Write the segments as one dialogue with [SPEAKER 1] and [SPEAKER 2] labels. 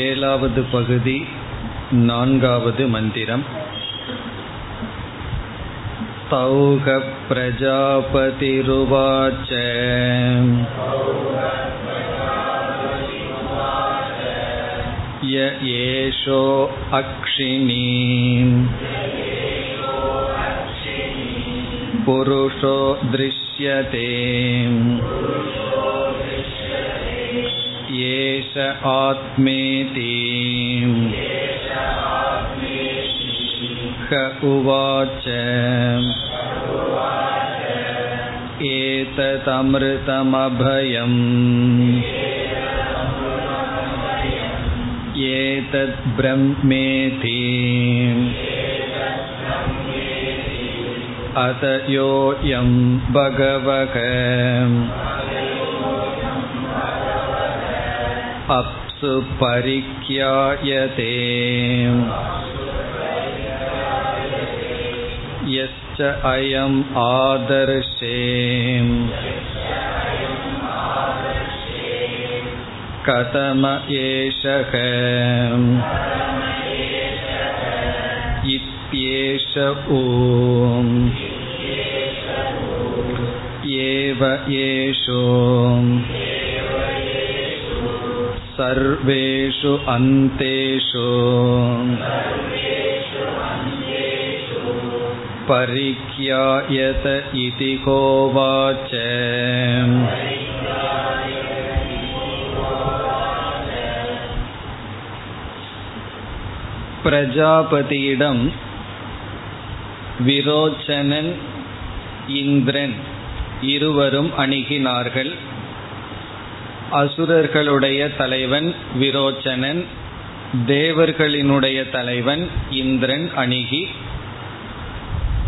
[SPEAKER 1] ஏழாவது பகுதி நான்காவது மந்திரம் तौग प्रजापतिरुवाच य एषो अक्षिणीम् पुरुषो दृश्यते एष आत्मेति क उवाच एतदमृतमभयम् एतद्ब्रह्मेति अत योऽयं भगवः अप्सु परिख्यायते यश्च अयम् आदर्शे कथम एषः इत्येष ॐ एव एषो सर्वेषु अन्तेषु परिख्यायत इति होवाच பிரஜாபதியிடம் விரோச்சனன் இந்திரன் இருவரும் அணுகினார்கள் அசுரர்களுடைய தலைவன் விரோச்சனன் தேவர்களினுடைய தலைவன் இந்திரன் அணுகி.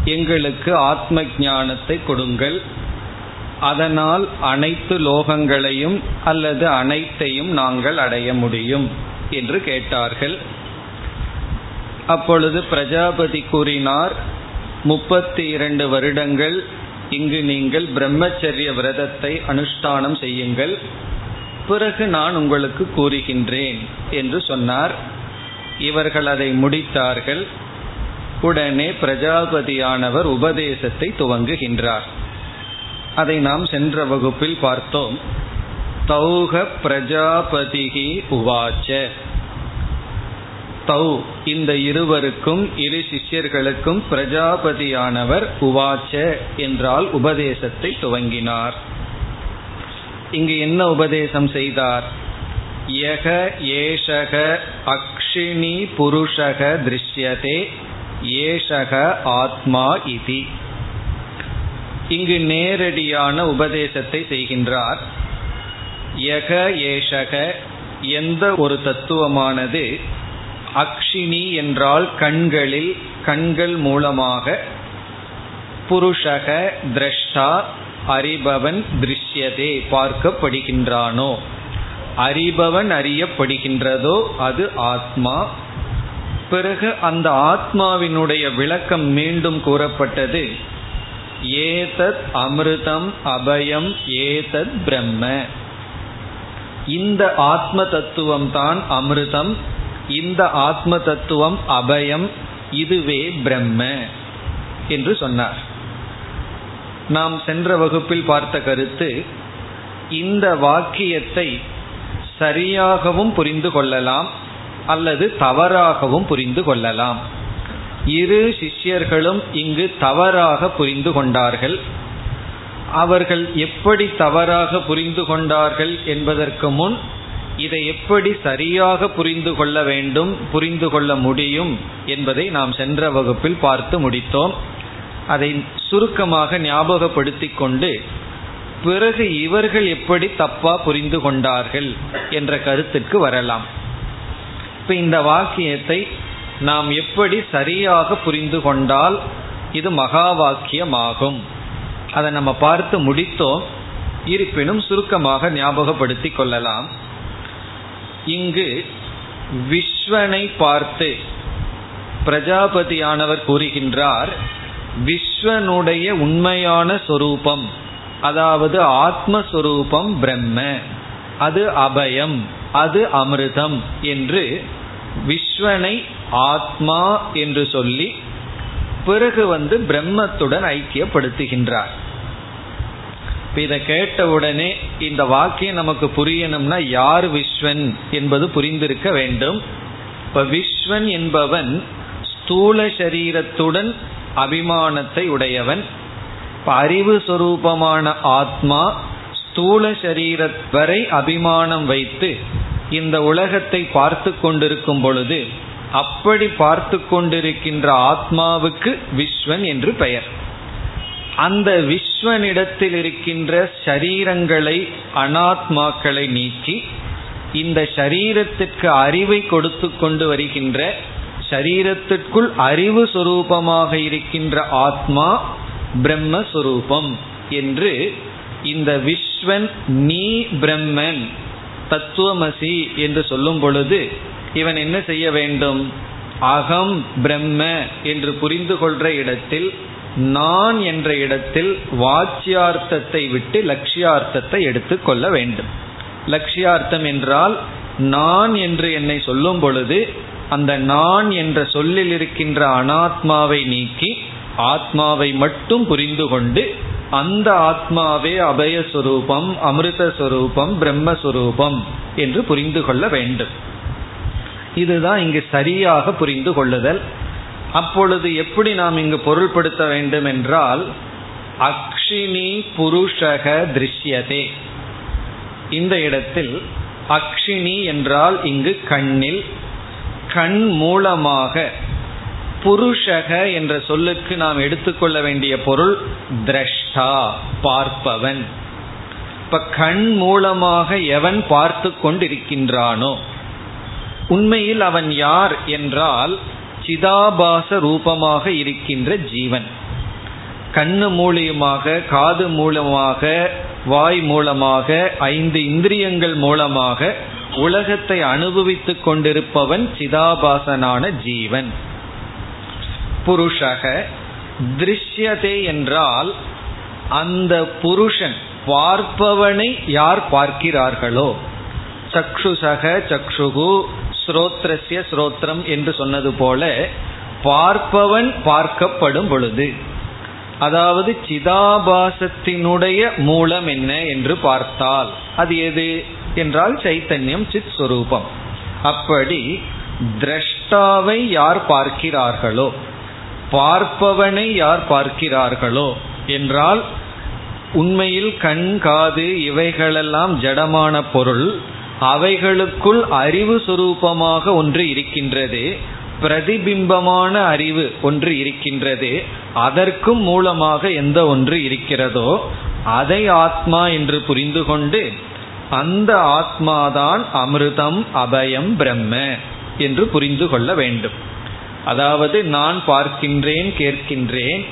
[SPEAKER 1] எங்களுக்கு ஆத்ம ஞானத்தை கொடுங்கள். அதனால் அனைத்து லோகங்களையும் அல்லது அனைத்தையும் நாங்கள் அடைய முடியும் என்று கேட்டார்கள். அப்பொழுது பிரஜாபதி கூறினார் முப்பத்தி இரண்டு வருடங்கள் இங்கு நீங்கள் பிரம்மச்சரிய விரதத்தை அனுஷ்டானம் செய்யுங்கள். பிறகு நான் உங்களுக்கு கூறுகின்றேன் என்று சொன்னார். இவர்கள் அதை முடித்தார்கள். உடனே பிரஜாபதியானவர் உபதேசத்தை துவங்குகின்றார். அதை நாம் சென்ற வகுப்பில் பார்த்தோம். தௌக பிரஜாபதிகி உவாச்ச. தௌ இந்த இருவருக்கும் இரு சிஷ்யர்களுக்கும் பிரஜாபதியானவர் உவாச்ச என்றால் உபதேசத்தை துவங்கினார். இங்கு என்ன உபதேசம் செய்தார்? யக ஏஷக அக்ஷிணி புருஷக திருஷ்யதே ஏஷக ஆத்மா இதி. இங்கு நேரடியான உபதேசத்தை செய்கின்றார். யக ஏஷக எந்த ஒரு தத்துவமானது அக்ஷினி என்றால் கண்களில் கண்கள் மூலமாக புருஷக திரஷ்டா அறிபவன் திருஷ்யதே பார்க்கப்படுகின்றானோ? அறிபவன் அறியப்படுகின்றதோ அது ஆத்மா. பிறகு அந்த ஆத்மாவினுடைய விளக்கம் மீண்டும் கூறப்பட்டது. ஏதத் அமிர்தம் அபயம் ஏதத் பிரம்ம. இந்த ஆத்ம தத்துவம் தான் அமிர்தம். இந்த ஆத்ம தத்துவம் அபயம் இதுவே பிரம்ம என்று சொன்னார். நாம் சென்ற வகுப்பில் பார்த்த கருத்து இந்த வாக்கியத்தை சரியாகவும் புரிந்து கொள்ளலாம் அல்லது தவறாகவும் புரிந்து கொள்ளலாம். இரு சிஷ்யர்களும் இங்கு தவறாக புரிந்து கொண்டார்கள். அவர்கள் எப்படி தவறாக புரிந்து கொண்டார்கள் என்பதற்கு முன் இதை எப்படி சரியாக புரிந்து கொள்ள வேண்டும் புரிந்து கொள்ள முடியும் என்பதை நாம் சென்ற வகுப்பில் பார்த்து முடித்தோம். அதை சுருக்கமாக ஞாபகப்படுத்தி கொண்டு பிறகு இவர்கள் எப்படி தப்பா புரிந்து கொண்டார்கள் என்ற கருத்துக்கு வரலாம். இப்ப இந்த வாக்கியத்தை நாம் எப்படி சரியாக புரிந்து கொண்டால் இது மகா வாக்கியமாகும். அதை நம்ம பார்த்து முடித்தோம். இருப்பினும் சுருக்கமாக ஞாபகப்படுத்தி கொள்ளலாம். இங்கு விஸ்வனை பார்த்து பிரஜாபதியானவர் கூறுகின்றார் விஸ்வனுடைய உண்மையான சொரூபம். அதாவது ஆத்மஸ்வரூபம் பிரம்ம. அது அபயம் அது அமிர்தம் என்று விஸ்வனை ஆத்மா என்று சொல்லி பிறகு வந்து பிரம்மத்துடன் ஐக்கியப்படுத்துகின்றார். இதை கேட்ட உடனே இந்த வாக்கியம் நமக்கு புரியணும்னா யார் விஸ்வன் என்பது புரிந்திருக்க வேண்டும். இப்ப விஸ்வன் என்பவன் ஸ்தூல சரீரத்துடன் அபிமானத்தை உடையவன். அறிவு சொரூபமான ஆத்மா ஸ்தூல சரீர வரை அபிமானம் வைத்து இந்த உலகத்தை பார்த்து கொண்டிருக்கும் பொழுது அப்படி பார்த்து கொண்டிருக்கின்ற ஆத்மாவுக்கு விஸ்வன் என்று பெயர். அந்த விஸ்வனிடத்தில் இருக்கின்ற சரீரங்களை அனாத்மாக்களை நீக்கி இந்த சரீரத்திற்கு அறிவை கொடுத்து கொண்டு வருகின்ற சரீரத்திற்குள் அறிவு சுரூபமாக இருக்கின்ற ஆத்மா பிரம்மஸ்வரூபம் என்று இந்த விஸ்வன் நீ பிரம்மன் தத்துவமசி என்று சொல்லும் பொழுது இவன் என்ன செய்ய வேண்டும்? அகம் பிரம்ம என்று புரிந்து கொள்ற இடத்தில் நான் என்ற இடத்தில் வாச்சியார்த்தத்தை விட்டு லட்சியார்த்தத்தை எடுத்துக்கொள்ள வேண்டும். லட்சியார்த்தம் என்றால் நான் என்று என்னை சொல்லும் பொழுது அந்த நான் என்ற சொல்லில் இருக்கின்ற அனாத்மாவை நீக்கி ஆத்மாவை மட்டும் புரிந்து கொண்டு அந்த ஆத்மாவே அபயஸ்வரூபம் அமிர்தஸ்வரூபம் பிரம்மஸ்வரூபம் என்று புரிந்து கொள்ள வேண்டும். இதுதான் இங்கு சரியாக புரிந்து கொள்ளுதல். அப்பொழுது எப்படி நாம் இங்கு பொருள்படுத்த வேண்டும் என்றால் அக்ஷினி புருஷக திருஷ்யதே. இந்த இடத்தில் அக்ஷினி என்றால் இங்கு கண்ணில் கண் மூலமாக புருஷக என்ற சொல்லுக்கு நாம் எடுத்துக்கொள்ள வேண்டிய பொருள் திரஷ்டா பார்ப்பவன். இப்ப கண் மூலமாக எவன் பார்த்து கொண்டிருக்கின்றானோ? உண்மையில் அவன் யார் என்றால் சிதாபாச ரூபமாக இருக்கின்ற ஜீவன். கண்ணு மூலியமாக காது மூலமாக வாய் மூலமாக ஐந்து இந்திரியங்கள் மூலமாக உலகத்தை அனுபவித்துக் கொண்டிருப்பவன் சிதாபாசனான ஜீவன். புருஷக திருஷ்யதே என்றால் அந்த புருஷன் பார்ப்பவனை யார் பார்க்கிறார்களோ? சக்ஷுசக சக்ஷுகு ஸ்ரோத்ரஸ்ய ஸ்ரோத்ரம் என்று சொன்னது போல பார்ப்பவன் பார்க்கப்படும் பொழுது அதாவது சிதாபாசத்தினுடைய மூலம் என்ன என்று பார்த்தால் அது எது? என்றால் சைத்தன்யம் சித் சுரூபம். அப்படி திரஷ்டாவை யார் பார்க்கிறார்களோ பார்ப்பவனை யார் பார்க்கிறார்களோ என்றால் உண்மையில் கண் காது இவைகளெல்லாம் ஜடமான பொருள். அவைகளுக்குள் அறிவு சுரூபமாக ஒன்று இருக்கின்றது பிரதிபிம்பமான அறிவு ஒன்று இருக்கின்றது. அதற்கும் மூலமாக எந்த ஒன்று இருக்கிறதோ அதை ஆத்மா என்று புரிந்து கொண்டு அந்த ஆத்மாதான் அமிர்தம் அபயம் பிரம்ம என்று புரிந்து கொள்ள வேண்டும். அதாவது நான் பார்க்கின்றேன் கேட்கின்றேன்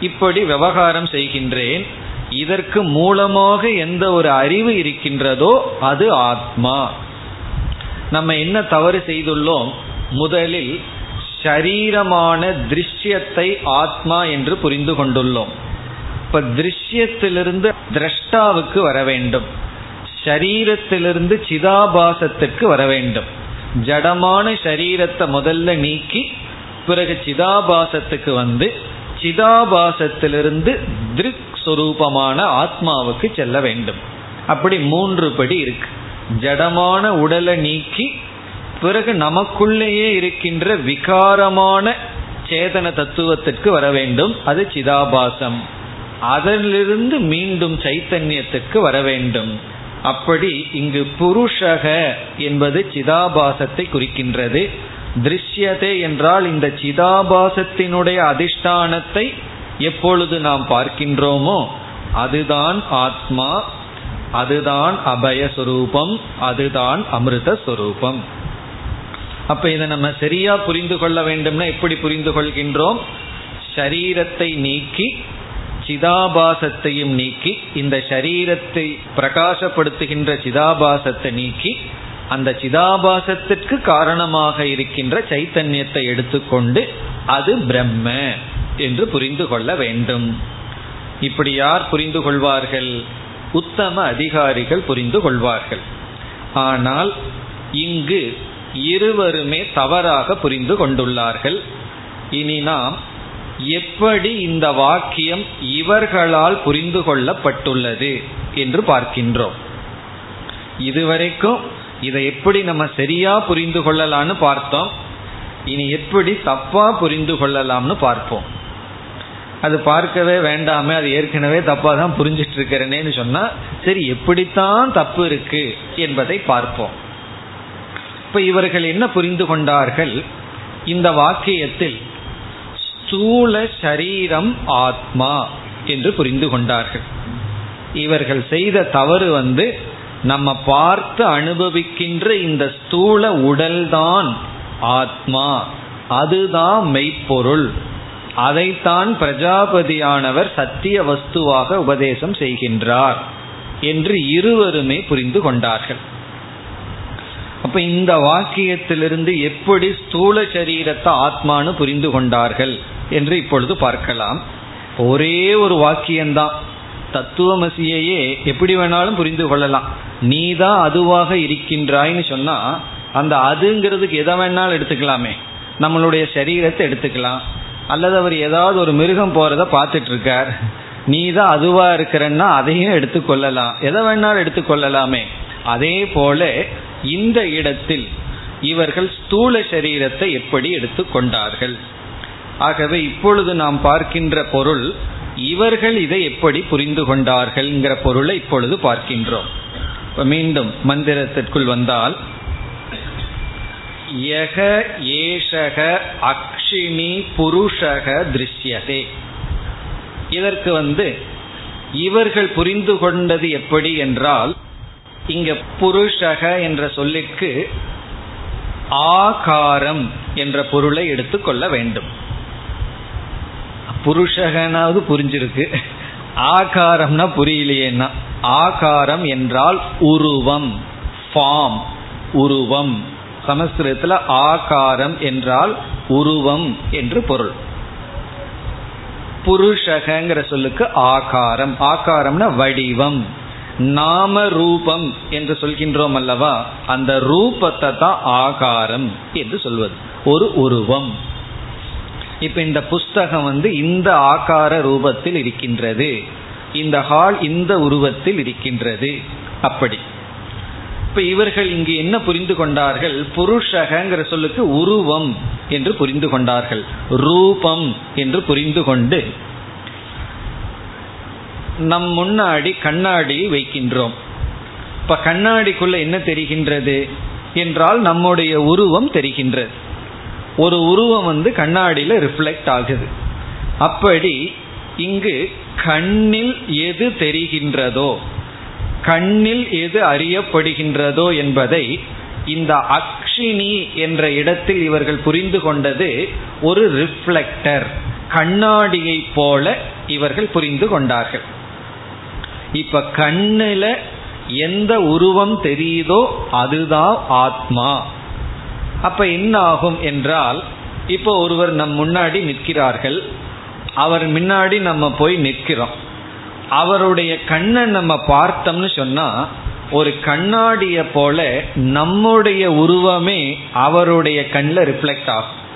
[SPEAKER 1] இப்படி விவகாரம் செய்கின்றேன் இதற்கு மூலமாக எந்த ஒரு அறிவு இருக்கின்றதோ அது ஆத்மா. நம்ம என்ன தவறு செய்துள்ளோம்? முதலில் ஷரீரமான திருஷ்யத்தை ஆத்மா என்று புரிந்து கொண்டுள்ளோம். இப்ப திருஷ்யத்திலிருந்து திரஷ்டாவுக்கு வர வேண்டும். ஷரீரத்திலிருந்து சிதாபாசத்துக்கு வர வேண்டும். ஜடமான ஷரீரத்தை முதல்ல நீக்கி பிறகு சிதாபாசத்துக்கு வந்து சிதாபாசத்திலிருந்து திருக் சொரூபமான ஆத்மாவுக்கு செல்ல வேண்டும். அப்படி மூன்று படி இருக்கு. ஜடமான உடலை நீக்கி பிறகு நமக்குள்ளேயே இருக்கின்ற விகாரமான சேதன தத்துவத்திற்கு வர வேண்டும். அது சிதாபாசம். அதிலிருந்து மீண்டும் சைத்தன்யத்துக்கு வர வேண்டும். அப்படி இங்கு புருஷக என்பது சிதாபாசத்தை குறிக்கின்றது. திருஷ்யதே என்றால் இந்த சிதாபாசத்தினுடைய அதிஷ்டானத்தை எப்பொழுது நாம் பார்க்கின்றோமோ அதுதான் ஆத்மா அதுதான் அபயஸ்வரூபம் அதுதான் அமிர்தஸ்வரூபம். அப்ப இதை நம்ம சரியா புரிந்து கொள்ள வேண்டும்னா எப்படி புரிந்து கொள்கின்றோம்? சரீரத்தை நீக்கி சிதாபாசத்தையும் நீக்கி இந்த சரீரத்தை பிரகாசப்படுத்துகின்ற சிதாபாசத்தை நீக்கி அந்த சிதாபாசத்திற்கு காரணமாக இருக்கின்ற சைத்தன்யத்தை எடுத்துக்கொண்டு அது பிரம்ம என்று புரிந்து கொள்ள வேண்டும். இப்படி யார் புரிந்து கொள்வார்கள்? உத்தம அதிகாரிகள் புரிந்து கொள்வார்கள். ஆனால் இங்கு இருவருமே தவறாக புரிந்து கொண்டுள்ளார்கள். இனி நாம் எப்படி இந்த வாக்கியம் இவர்களால் புரிந்து கொள்ளப்பட்டுள்ளது என்று பார்க்கின்றோம். இதுவரைக்கும் இதை எப்படி நம்ம சரியா புரிந்து கொள்ளலாம்னு பார்த்தோம். இனி எப்படி தப்பா புரிந்து கொள்ளலாம்னு பார்ப்போம். அது பார்க்கவே வேண்டாமே அது ஏற்கனவே தப்பா தான் புரிஞ்சிட்டு இருக்கிறேனேன்னு சொன்னா சரி எப்படித்தான் தப்பு இருக்கு என்பதை பார்ப்போம். இப்ப இவர்கள் என்ன புரிந்து கொண்டார்கள்? இந்த வாக்கியத்தில் ஸ்தூல சரீரம் ஆத்மா என்று புரிந்து கொண்டார்கள். இவர்கள் செய்த தவறு வந்து நம்ம பார்த்து அனுபவிக்கின்ற இந்த ஸ்தூல உடல்தான் ஆத்மா. அதுதான் மெய்ப்பொருள். அதைத்தான் பிரஜாபதியானவர் சத்திய வஸ்துவாக உபதேசம் செய்கின்றார் என்று இருவருமே புரிந்து கொண்டார்கள். அப்ப இந்த வாக்கியத்திலிருந்து எப்படி ஸ்தூல சரீரத்தை ஆத்மானு புரிந்து கொண்டார்கள் என்று இப்பொழுது பார்க்கலாம். ஒரே ஒரு வாக்கியம்தான். தத்துவமசியையே எப்படி வேணாலும் புரிந்து கொள்ளலாம். நீ தான் அதுவாக இருக்கின்றாய்னு சொன்னா அந்த அதுங்கிறதுக்கு எதை வேணாலும் எடுத்துக்கலாமே. நம்மளுடைய சரீரத்தை எடுத்துக்கலாம். அல்லது அவர் ஏதாவது ஒரு மிருகம் போறத பார்த்துட்டு இருக்கார் நீ தான் அதுவா இருக்கிறன்னா அதையும் எடுத்துக்கொள்ளலாம். எதை வேணாலும் எடுத்துக்கொள்ளலாமே. அதே போல இந்த இடத்தில் இவர்கள் ஸ்தூல சரீரத்தை எப்படி எடுத்துக்கொண்டார்கள் ஆகவே இப்பொழுது நாம் பார்க்கின்ற பொருள் இவர்கள் இதை எப்படி புரிந்து கொண்டார்கள்ங்கிற பொருளை இப்பொழுது பார்க்கின்றோம். மீண்டும் மந்திரத்திற்குள் வந்தால் யக ஏஷக அக்ஷினி புருஷக திருஷ்யதே. இதற்கு வந்து இவர்கள் புரிந்து கொண்டது எப்படி என்றால் இங்க புருஷக என்ற சொல்லிற்கு ஆகாரம் என்ற பொருளை எடுத்துக்கொள்ள வேண்டும். புருஷகனாவது புரிஞ்சிருக்கு. ஆகாரம்னா புரியலையேன்னா. ஆகாரம் என்றால் உருவம் ஃபார்ம் உருவம். சமஸ்கிருதத்தில் ஆகாரம் என்றால் உருவம் என்று பொருள். புருஷகங்கிற சொல்லுக்கு ஆகாரம். ஆகாரம்னா வடிவம். நாம ரூபம் என்று சொல்கின்றோம் அல்லவா? அந்த ரூபத்தை தான் ஆகாரம் என்று சொல்வது. ஒரு உருவம். இப்ப இந்த புஸ்தகம் வந்து இந்த ஆகார ரூபத்தில் இருக்கின்றது. இந்த ஹால் இந்த உருவத்தில் இருக்கின்றது. அப்படி. இப்ப இவர்கள் இங்கு என்ன புரிந்து கொண்டார்கள்? புருஷகங்கிற சொல்லுக்கு உருவம் என்று புரிந்து கொண்டார்கள். ரூபம் என்று புரிந்து கொண்டு நம் முன்னாடி கண்ணாடியை வைக்கின்றோம். இப்ப கண்ணாடிக்குள்ள என்ன தெரிகின்றது? என்றால் நம்முடைய உருவம் தெரிகின்றது. ஒரு உருவம் வந்து கண்ணாடியில ரிஃப்ளெக்ட் ஆகுது. அப்படி இங்கு கண்ணில் எது தெரிகின்றதோ கண்ணில் எது அறியப்படுகின்றதோ என்பதை இந்த அக்ஷினி என்ற இடத்தில் இவர்கள் புரிந்து கொண்டது ஒரு ரிஃப்ளெக்டர் கண்ணாடியை போல இவர்கள் புரிந்து கொண்டார்கள். இப்ப கண்ணில எந்த உருவம் தெரியுதோ அதுதான் ஆத்மா. அப்ப என்ன ஆகும் என்றால் இப்போ ஒருவர் நம் முன்னாடி நிற்கிறார்கள். அவர் முன்னாடி நம்ம போய் நிற்கிறோம். அவருடைய கண்ணை நம்ம பார்த்தோம்னு சொன்னா ஒரு கண்ணாடிய போல நம்முடைய உருவமே அவருடைய கண்ணில் ரிஃப்ளெக்ட் ஆகும்.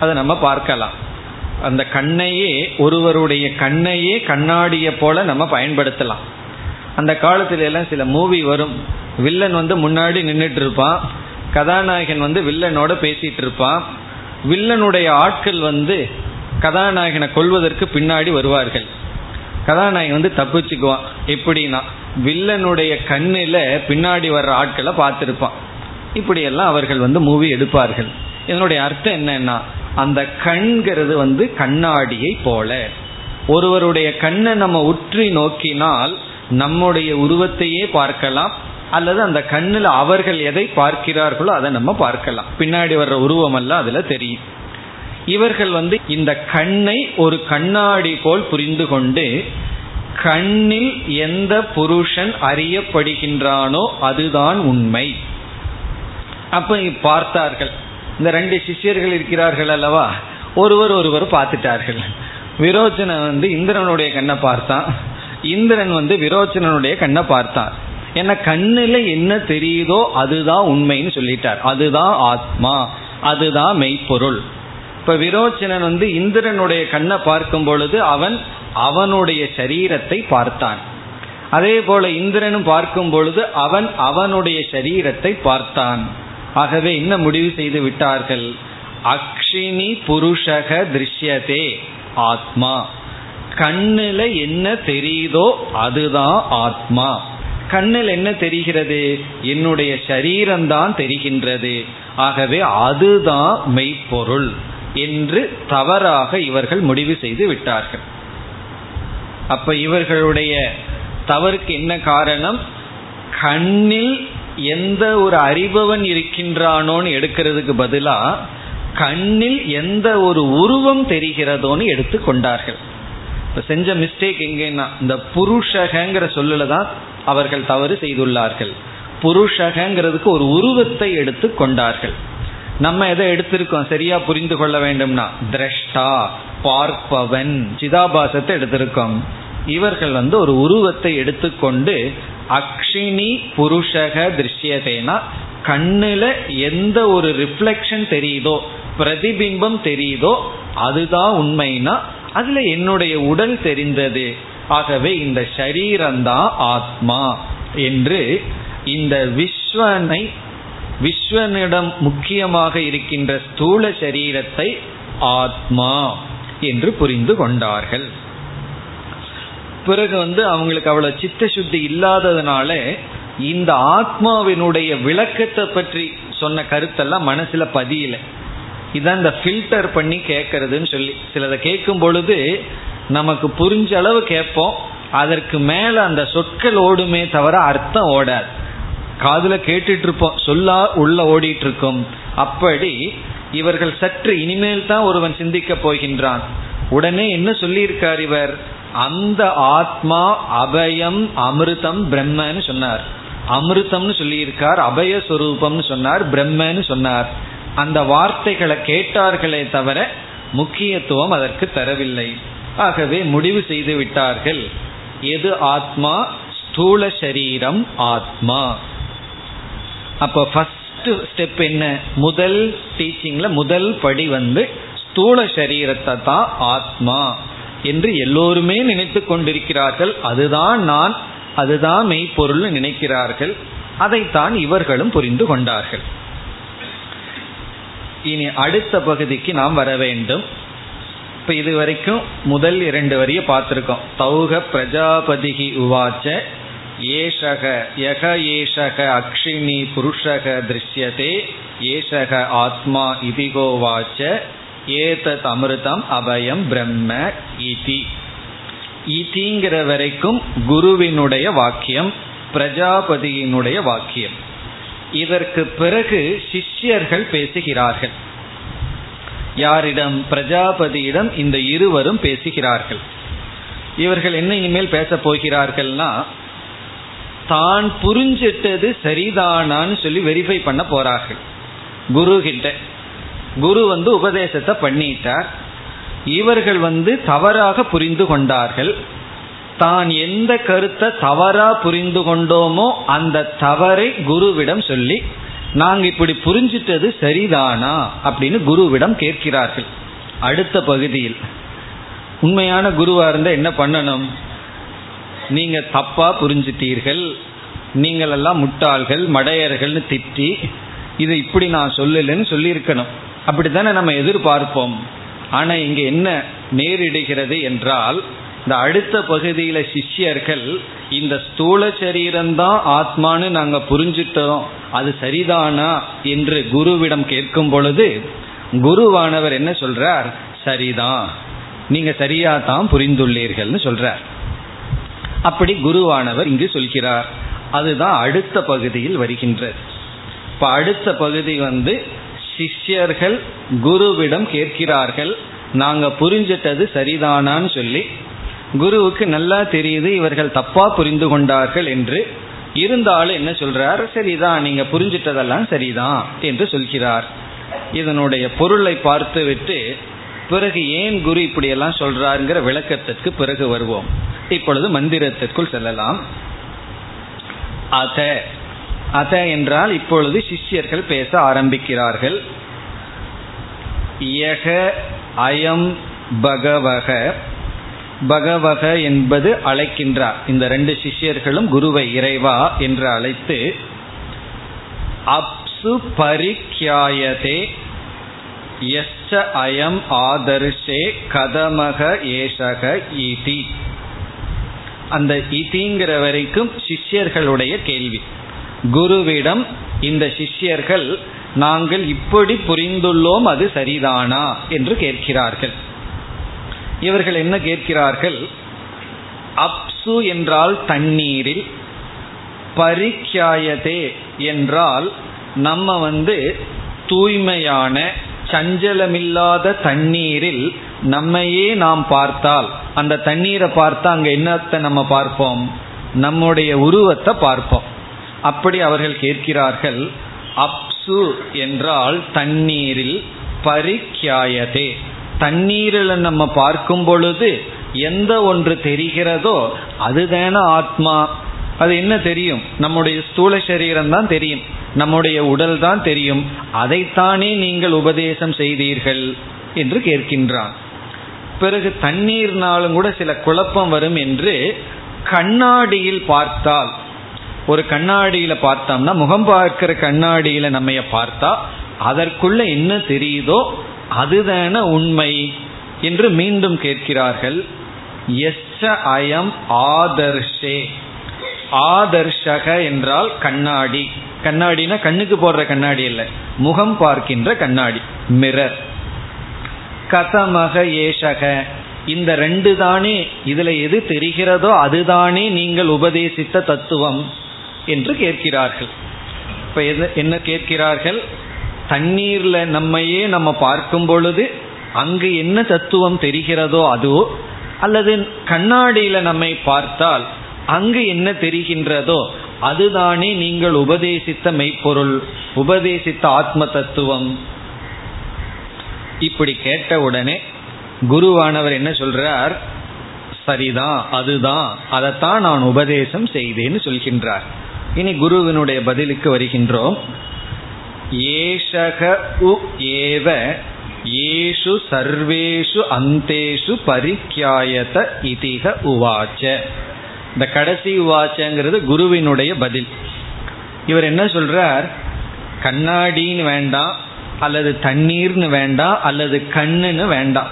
[SPEAKER 1] அதை நம்ம பார்க்கலாம். அந்த கண்ணையே ஒருவருடைய கண்ணையே கண்ணாடியை போல நம்ம பயன்படுத்தலாம். அந்த காலத்துல எல்லாம் சில மூவி வரும். வில்லன் வந்து முன்னாடி நின்றுட்டு இருப்பான் கதாநாயகன் வந்து வில்லனோட பேசிட்டு இருப்பான் வில்லனுடைய ஆட்கள் வந்து கதாநாயகனை கொள்வதற்கு பின்னாடி வருவார்கள். கதாநாயகன் வந்து தப்பிச்சுக்குவான். எப்படின்னா வில்லனுடைய கண்ணில் பின்னாடி வர்ற ஆட்களை பார்த்துருப்பான். இப்படியெல்லாம் அவர்கள் வந்து மூவி எடுப்பார்கள். இதனுடைய அர்த்தம் என்னன்னா அந்த கண்கிறது வந்து கண்ணாடியை போல. ஒருவருடைய கண்ணை நம்ம உற்றி நோக்கினால் நம்முடைய உருவத்தையே பார்க்கலாம் அல்லது அந்த கண்ணில் அவர்கள் எதை பார்க்கிறார்களோ அதை நம்ம பார்க்கலாம். பின்னாடி வர்ற உருவம் எல்லாம் அதுல தெரியும். இவர்கள் வந்து இந்த கண்ணை ஒரு கண்ணாடி போல் புரிந்து கொண்டு கண்ணில் எந்த புருஷன் அறியப்படுகின்றானோ அதுதான் உண்மை. அப்ப பார்த்தார்கள். இந்த ரெண்டு சிஷ்யர்கள் இருக்கிறார்கள் அல்லவா? ஒருவர் ஒருவர் பார்த்துட்டார்கள். விரோச்சனை வந்து இந்திரனுடைய கண்ணை பார்த்தான். இந்திரன் வந்து விரோச்சனனுடைய கண்ணை பார்த்தான். ஏன்னா கண்ணுல என்ன தெரியுதோ அதுதான் உண்மைன்னு சொல்லிட்டார். அதுதான் ஆத்மா. அதுதான் மெய்ப்பொருள். இப்ப விரோச்சனன் வந்து இந்திரனுடைய கண்ணை பார்க்கும் பொழுது அவன் அவனுடைய சரீரத்தை பார்த்தான். அதே போல இந்திரனும் பார்க்கும் பொழுது அவன் அவனுடைய சரீரத்தை பார்த்தான். ஆகவே என்ன முடிவு செய்து விட்டார்கள்? அக்ஷினி புருஷக திருஷ்யதே ஆத்மா. கண்ணுல என்ன தெரியுதோ அதுதான் ஆத்மா. கண்ணில் என்ன தெரிகிறது? என்னுடைய சரீரம்தான் தெரிகின்றது. ஆகவே அதுதான் மெய்ப்பொருள் என்று தவறாக இவர்கள் முடிவு செய்து விட்டார்கள். அப்ப இவர்களுடைய தவறுக்கு என்ன காரணம்? கண்ணில் எந்த ஒரு அறிபவன் இருக்கின்றானோன்னு எடுக்கிறதுக்கு பதிலா கண்ணில் எந்த ஒரு உருவம் தெரிகிறதோன்னு எடுத்து கொண்டார்கள். இப்ப செஞ்ச மிஸ்டேக் எங்கன்னா இந்த புருஷகங்கிற சொல்லுல தான் அவர்கள் தவறு செய்துள்ளார்கள். புருஷகங்கிறதுக்கு ஒரு உருவத்தை எடுத்து கொண்டார்கள். நம்ம எதை எடுத்திருக்கோம்? சரியா புரிந்து கொள்ள வேண்டும்னா திரஷ்டா பார்ப்பவன் சிதாபாசத்தை எடுத்திருக்கோம். இவர்கள் வந்து ஒரு உருவத்தை எடுத்துக்கொண்டு அக்ஷினி புருஷக திருஷ்யதேனா. கண்ணுல எந்த ஒரு ரிஃப்ளெக்ஷன் தெரியுதோ பிரதிபிம்பம் தெரியுதோ அதுதான் உண்மைனா அதுல என்னுடைய உடல் தெரிந்தது. ஆகவே இந்த சரீரம்தான் ஆத்மா என்று இந்த விஸ்வனை விஸ்வனிடம் முக்கியமாக இருக்கின்ற ஸ்தூல சரீரத்தை ஆத்மா என்று புரிந்து கொண்டார்கள். பிறகு வந்து அவங்களுக்கு அவ்வளவு சித்த சுத்தி இல்லாததுனால இந்த ஆத்மாவினுடைய விளக்கத்தை பற்றி சொன்ன கருத்தெல்லாம் மனசுல பதியல. இதான் இந்த ஃபில்டர் பண்ணி கேட்கறதுன்னு சொல்லி. சிலதை கேட்கும் பொழுது நமக்கு புரிஞ்ச அளவு கேட்போம். அதற்கு மேல அந்த சொற்கள் ஓடுமே தவிர அர்த்தம் ஓடாது. காதுல கேட்டுட்டு இருப்போம் சொல்லா உள்ள ஓடிட்டு இருக்கும் அப்படி இவர்கள் சற்று இனிமேல் தான் ஒருவன் சிந்திக்க போகின்றான். உடனே என்ன சொல்லியிருக்கார் இவர்? அந்த ஆத்மா அபயம் அமிர்தம் பிரம்மன்னு சொன்னார். அமிர்தம்னு சொல்லியிருக்கார் அபயஸ்வரூபம்னு சொன்னார் பிரம்மன்னு சொன்னார். அந்த வார்த்தைகளை கேட்டார்களே தவிர முக்கியத்துவம் அதற்கு தரவில்லை. ஆகவே முடிவு செய்து விட்டார்கள். எது ஆத்மா? ஸ்தூல சரீரம் ஆத்மா. அப்போ ஃபர்ஸ்ட் ஸ்டெப் என்ன? முதல் டீச்சிங்ல முதல் படி வந்து ஸ்தூல சரீரத்தை தான் ஆத்மா. என்று எல்லோருமே நினைத்து கொண்டிருக்கிறார்கள். அதுதான் நான் அதுதான் மெய்ப்பொருள் நினைக்கிறார்கள். அதைத்தான் இவர்களும் புரிந்து கொண்டார்கள். இனி அடுத்த பகுதிக்கு நாம் வர வேண்டும். இப்ப இதுவரைக்கும் முதல் இரண்டு வரிய பார்த்திருக்கோம். தௌக பிரஜாபதிகி உவாச்ச ஏஷக யக ஏஷக அக்ஷினி புருஷக திருஷ்யதே ஏஷக ஆத்மா இதிகோவாச்ச ஏதத் அமிர்தம் அபயம் பிரம்ம இதி. இதிங்கிற வரைக்கும் குருவினுடைய வாக்கியம் பிரஜாபதியினுடைய வாக்கியம். இதற்கு பிறகு சிஷ்யர்கள் பேசுகிறார்கள். யாரிடம்? பிரஜாபதியிடம் இந்த இருவரும் பேசுகிறார்கள். இவர்கள் என்ன இனிமேல் பேச போகிறார்கள்னா தான் புரிஞ்சிட்டது சரிதானான்னு சொல்லி வெரிஃபை பண்ண போறார்கள். குரு கிட்ட குரு வந்து உபதேசத்தை பண்ணிட்டார். இவர்கள் வந்து தவறாக புரிந்து கொண்டார்கள். தான் எந்த கருத்தை தவறா புரிந்து கொண்டோமோ அந்த தவறை குருவிடம் சொல்லி நாங்க இப்படி புரிஞ்சிட்டது சரிதானா? அப்படின்னு குருவிடம் கேட்கிறார்கள். அடுத்த பகுதியில் உண்மையான குருவா இருந்தா என்ன பண்ணணும்? நீங்க தப்பா புரிஞ்சிட்டீர்கள். நீங்களெல்லாம் முட்டாள்கள் மடையர்கள்னு திட்டி இது இப்படி நான் சொல்லலன்னு சொல்லியிருக்கணும். அப்படித்தானே நம்ம எதிர்பார்ப்போம். ஆனா இங்க என்ன நேரிடுகிறது என்றால் இந்த அடுத்த பகுதியில சிஷ்யர்கள் இந்த ஸ்தூல சரீரம்தான் ஆத்மானு நாங்க புரிஞ்சிட்டோம். அது சரிதானா என்று குருவிடம் கேட்கும் பொழுது குருவானவர் என்ன சொல்றார்? சரிதான். நீங்க சரியா தான் புரிந்துள்ளீர்கள்னு சொல்றார். அப்படி குருவானவர் இங்கு சொல்கிறார். அதுதான் அடுத்த பகுதியில் வருகின்றது. இப்ப அடுத்த பகுதி வந்து சிஷ்யர்கள் குருவிடம் கேட்கிறார்கள். நாங்க புரிஞ்சிட்டது சரிதானான்னு சொல்லி குருவுக்கு நல்லா தெரியுது இவர்கள் தப்பா புரிந்து கொண்டார்கள் என்று. இருந்தாலும் என்ன சொல்றார் சரிதான் நீங்க புரிஞ்சிட்டதெல்லாம் சரிதான் என்று சொல்கிறார். இதனுடைய பொருளை பார்த்துவிட்டு பிறகு ஏன் குரு இப்படியெல்லாம் சொல்றாருங்கிற விளக்கத்திற்கு பிறகு வருவோம். இப்பொழுது மந்திரத்திற்குள் செல்லலாம். அத அத என்றால் இப்பொழுது சிஷ்யர்கள் பேச ஆரம்பிக்கிறார்கள். யக அயம் பகவக. பகவக என்பது அழைக்கின்றார். இந்த ரெண்டு சிஷ்யர்களும் குருவை இறைவா என்று அழைத்து அப்சு பரிக்கியாயதே எஸ்ட அயம் ஆதர்ஷே கதமக ஏசக இதி அந்த இதிங்கிற வரைக்கும் சிஷ்யர்களுடைய கேள்வி. குருவிடம் இந்த சிஷ்யர்கள் நாங்கள் இப்படி புரிந்துள்ளோம் அது சரிதானா? என்று கேட்கிறார்கள். இவர்கள் என்ன கேட்கிறார்கள்? அப்சு என்றால் தண்ணீரில் பரிக்கியாயதே என்றால் நம்ம வந்து தூய்மையான சஞ்சலமில்லாத தண்ணீரில் நம்மையே நாம் பார்த்தால் அந்த தண்ணீரை பார்த்தா அங்கே என்னத்தை நம்ம பார்ப்போம்? நம்முடைய உருவத்தை பார்ப்போம். அப்படி அவர்கள் கேட்கிறார்கள் அப்சு என்றால் தண்ணீரில் பரிக்கியாயதே தண்ணீரில் நம்ம பார்க்கும் பொழுது எந்த ஒன்று தெரிகிறதோ அதுதான ஆத்மா. அது என்ன தெரியும்? நம்முடைய ஸ்தூல சரீரம் தான் தெரியும். நம்முடைய உடல் தான் தெரியும். அதைத்தானே நீங்கள் உபதேசம் செய்தீர்கள் என்று கேட்கின்றான். பிறகு தண்ணீர்னாலும் கூட சில குழப்பம் வரும் என்று கண்ணாடியில் பார்த்தால் ஒரு கண்ணாடியில பார்த்தோம்னா முகம் பார்க்கிற கண்ணாடியில நம்ம பார்த்தா அதற்குள்ள என்ன தெரியுதோ அதுதான உண்மை என்று மீண்டும் கேட்கிறார்கள். எஸ்ஸ அயம் ஆதர்ஷே. ஆதர்ஷக என்றால் கண்ணாடி. கண்ணாடினா கண்ணுக்கு போடுற கண்ணாடி இல்லை முகம் பார்க்கின்ற கண்ணாடி மிரர் கதமக ஏஷக. இந்த ரெண்டு தானே இதுல எது தெரிகிறதோ அதுதானே நீங்கள் உபதேசித்த தத்துவம். என்று கேட்கிறார்கள். இப்ப என்ன கேட்கிறார்கள்? தண்ணீர்ல நம்மையே நம்ம பார்க்கும் பொழுது அங்கு என்ன தத்துவம் தெரிகிறதோ அதுவோ அல்லது கண்ணாடியில நம்மை பார்த்தால் அங்கு என்ன தெரிகின்றதோ அதுதானே நீங்கள் உபதேசித்த மெய்ப்பொருள் உபதேசித்த ஆத்ம தத்துவம். இப்படி கேட்ட உடனே குருவானவர் என்ன சொல்றார்? சரிதான் அதுதான் அதைத்தான் நான் உபதேசம் செய்தேன்னு சொல்கின்றார். இனி குருவினுடைய பதிலுக்கு வருகின்றோம். ஏஷக உ ஏவ ஏஷு சர்வேஷு அந்தேஷு பரிக்கியாயத இதிக உவாச்ச. இந்த கடைசி உவாச்சங்கிறது குருவினுடைய பதில். இவர் என்ன சொல்றார்? கண்ணாடின்னு வேண்டாம் அல்லது தண்ணீர்னு வேண்டாம் அல்லது கண்ணுன்னு வேண்டாம்.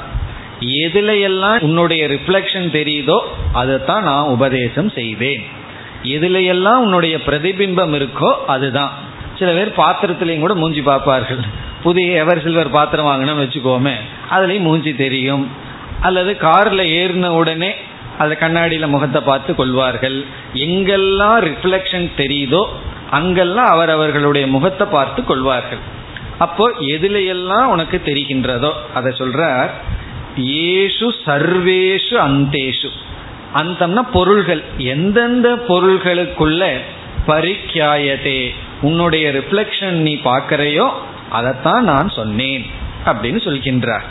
[SPEAKER 1] எதுல எல்லாம் உன்னுடைய ரிஃப்ளெக்ஷன் தெரியுதோ அதைத்தான் நான் உபதேசம் செய்தேன் எதுல எல்லாம் உன்னுடைய பிரதிபிம்பம் இருக்கோ அதுதான். சில பேர் பாத்திரத்திலையும் கூட மூஞ்சி பார்ப்பார்கள். புதிய எவர் சில்வர் பாத்திரம் வாங்கினோம்னு வச்சுக்கோமே அதுலேயும் மூஞ்சி தெரியும். அல்லது காரில் ஏறின உடனே அந்த கண்ணாடியில் முகத்தை பார்த்து கொள்வார்கள். எங்கெல்லாம் ரிஃப்ளெக்ஷன் தெரியுதோ அங்கெல்லாம் அவர் அவர்களுடைய முகத்தை பார்த்து கொள்வார்கள். அப்போ எதுல எல்லாம் உனக்கு தெரிகின்றதோ அதை சொல்றார் ஏஷு சர்வேஷு அந்தேஷு. அந்தம்னா பொருள்கள். எந்தெந்த பொருள்களுக்குள்ள பரிக்கியாயதே உன்னுடைய ரிஃப்ளெக்ஷன் நீ பார்க்கறையோ அதைத்தான் நான் சொன்னேன் அப்படின்னு சொல்கின்றார்.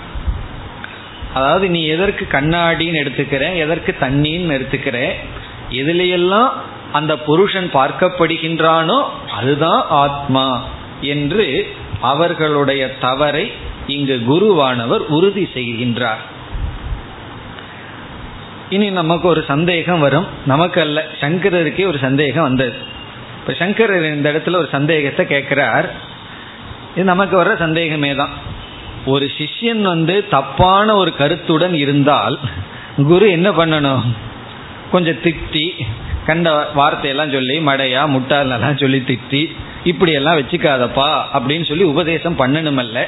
[SPEAKER 1] அதாவது நீ எதற்கு கண்ணாடின்னு எடுத்துக்கிற எதற்கு தண்ணின்னு எடுத்துக்கிற எதுலையெல்லாம் அந்த புருஷன் பார்க்கப்படுகின்றானோ அதுதான் ஆத்மா என்று அவர்களுடைய தவறை இங்கு குருவானவர் உறுதி செய்கின்றார். இனி நமக்கு ஒரு சந்தேகம் வரும். நமக்கு அல்ல சங்கரருக்கே ஒரு சந்தேகம் வந்தது. இப்போ சங்கரர் இந்த இடத்துல ஒரு சந்தேகத்தை கேட்குறார். இது நமக்கு வர்ற சந்தேகமே தான். ஒரு சிஷ்யன் வந்து தப்பான ஒரு கருத்துடன் இருந்தால் குரு என்ன பண்ணணும்? கொஞ்சம் திட்டி கண்ட வார்த்தையெல்லாம் சொல்லி மடையா முட்டாளெல்லாம் சொல்லி திட்டி இப்படியெல்லாம் வச்சுக்காதப்பா அப்படின்னு சொல்லி உபதேசம் பண்ணணுமல்ல.